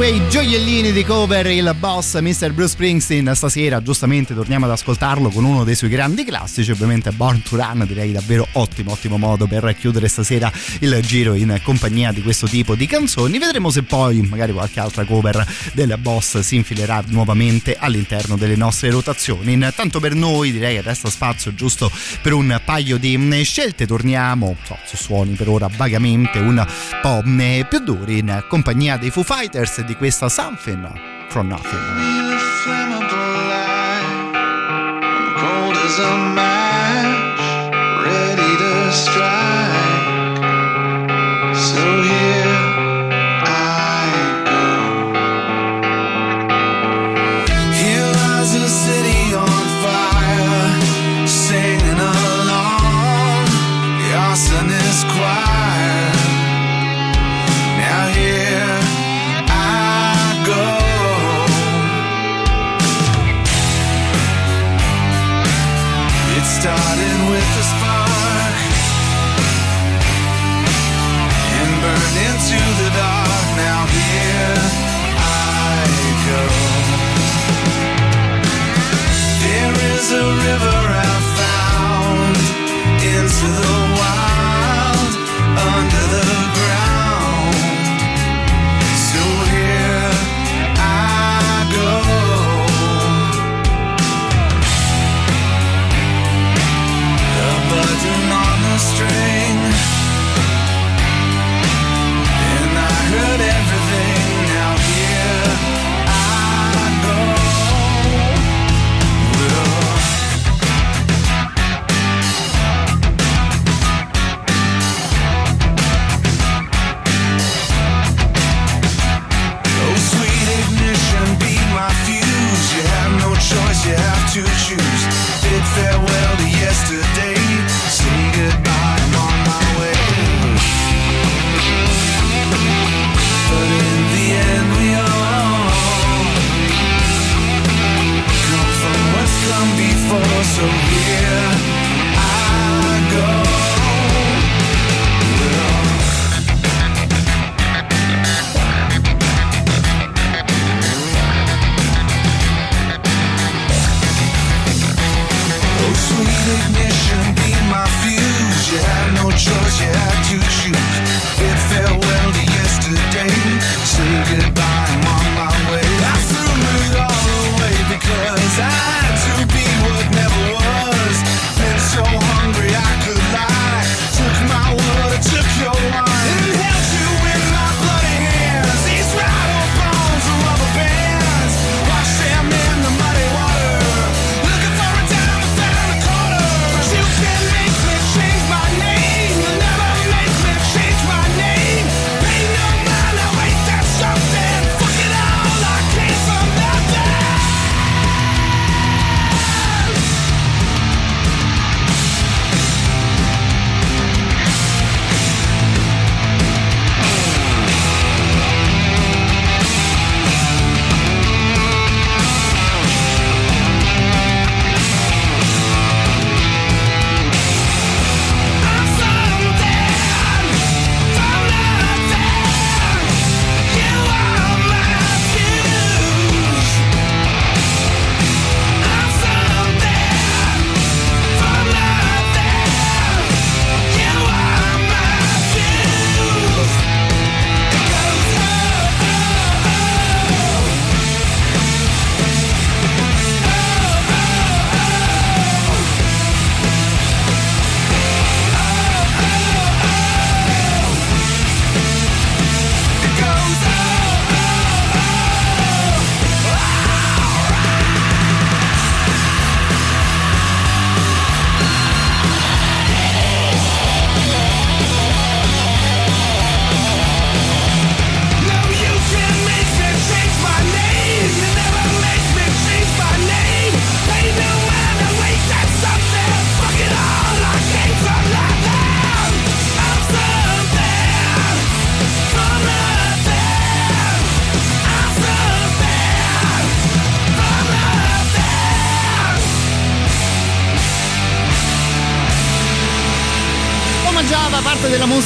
Quei gioiellini di cover il boss Mr. Bruce Springsteen. Stasera giustamente torniamo ad ascoltarlo con uno dei suoi grandi classici ovviamente Born to Run direi davvero ottimo ottimo modo per chiudere stasera il giro in compagnia di questo tipo di canzoni. Vedremo se poi magari qualche altra cover del boss si infilerà nuovamente all'interno delle nostre rotazioni. Intanto per noi direi che resta spazio giusto per un paio di mm, scelte. Torniamo so, su suoni per ora vagamente un po' mm, più duri in compagnia dei Foo Fighters di questa Something from Nothing Started with a spark,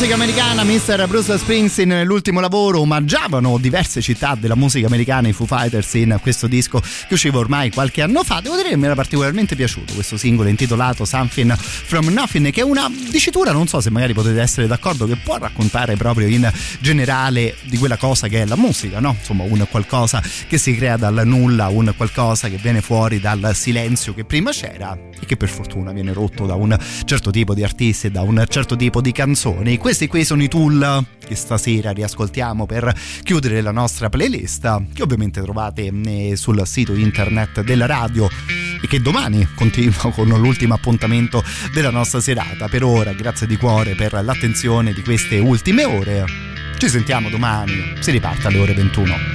della musica americana, Mr. Bruce Springsteen nell'ultimo lavoro omaggiavano diverse città della musica americana, i Foo Fighters in questo disco che usciva ormai qualche anno fa. Devo dire che mi era particolarmente piaciuto questo singolo intitolato Something from Nothing, che è una dicitura, non so se magari potete essere d'accordo, che può raccontare proprio in generale di quella cosa che è la musica, no? Insomma, un qualcosa che si crea dal nulla, un qualcosa che viene fuori dal silenzio che prima c'era e che per fortuna viene rotto da un certo tipo di artisti e da un certo tipo di canzoni. Questi qui sono i tool che stasera riascoltiamo per chiudere la nostra playlist, che ovviamente trovate eh, sul sito internet della radio e che domani continua con l'ultimo appuntamento della nostra serata. Per ora, grazie di cuore per l'attenzione di queste ultime ore. Ci sentiamo domani, si riparte alle ore 21.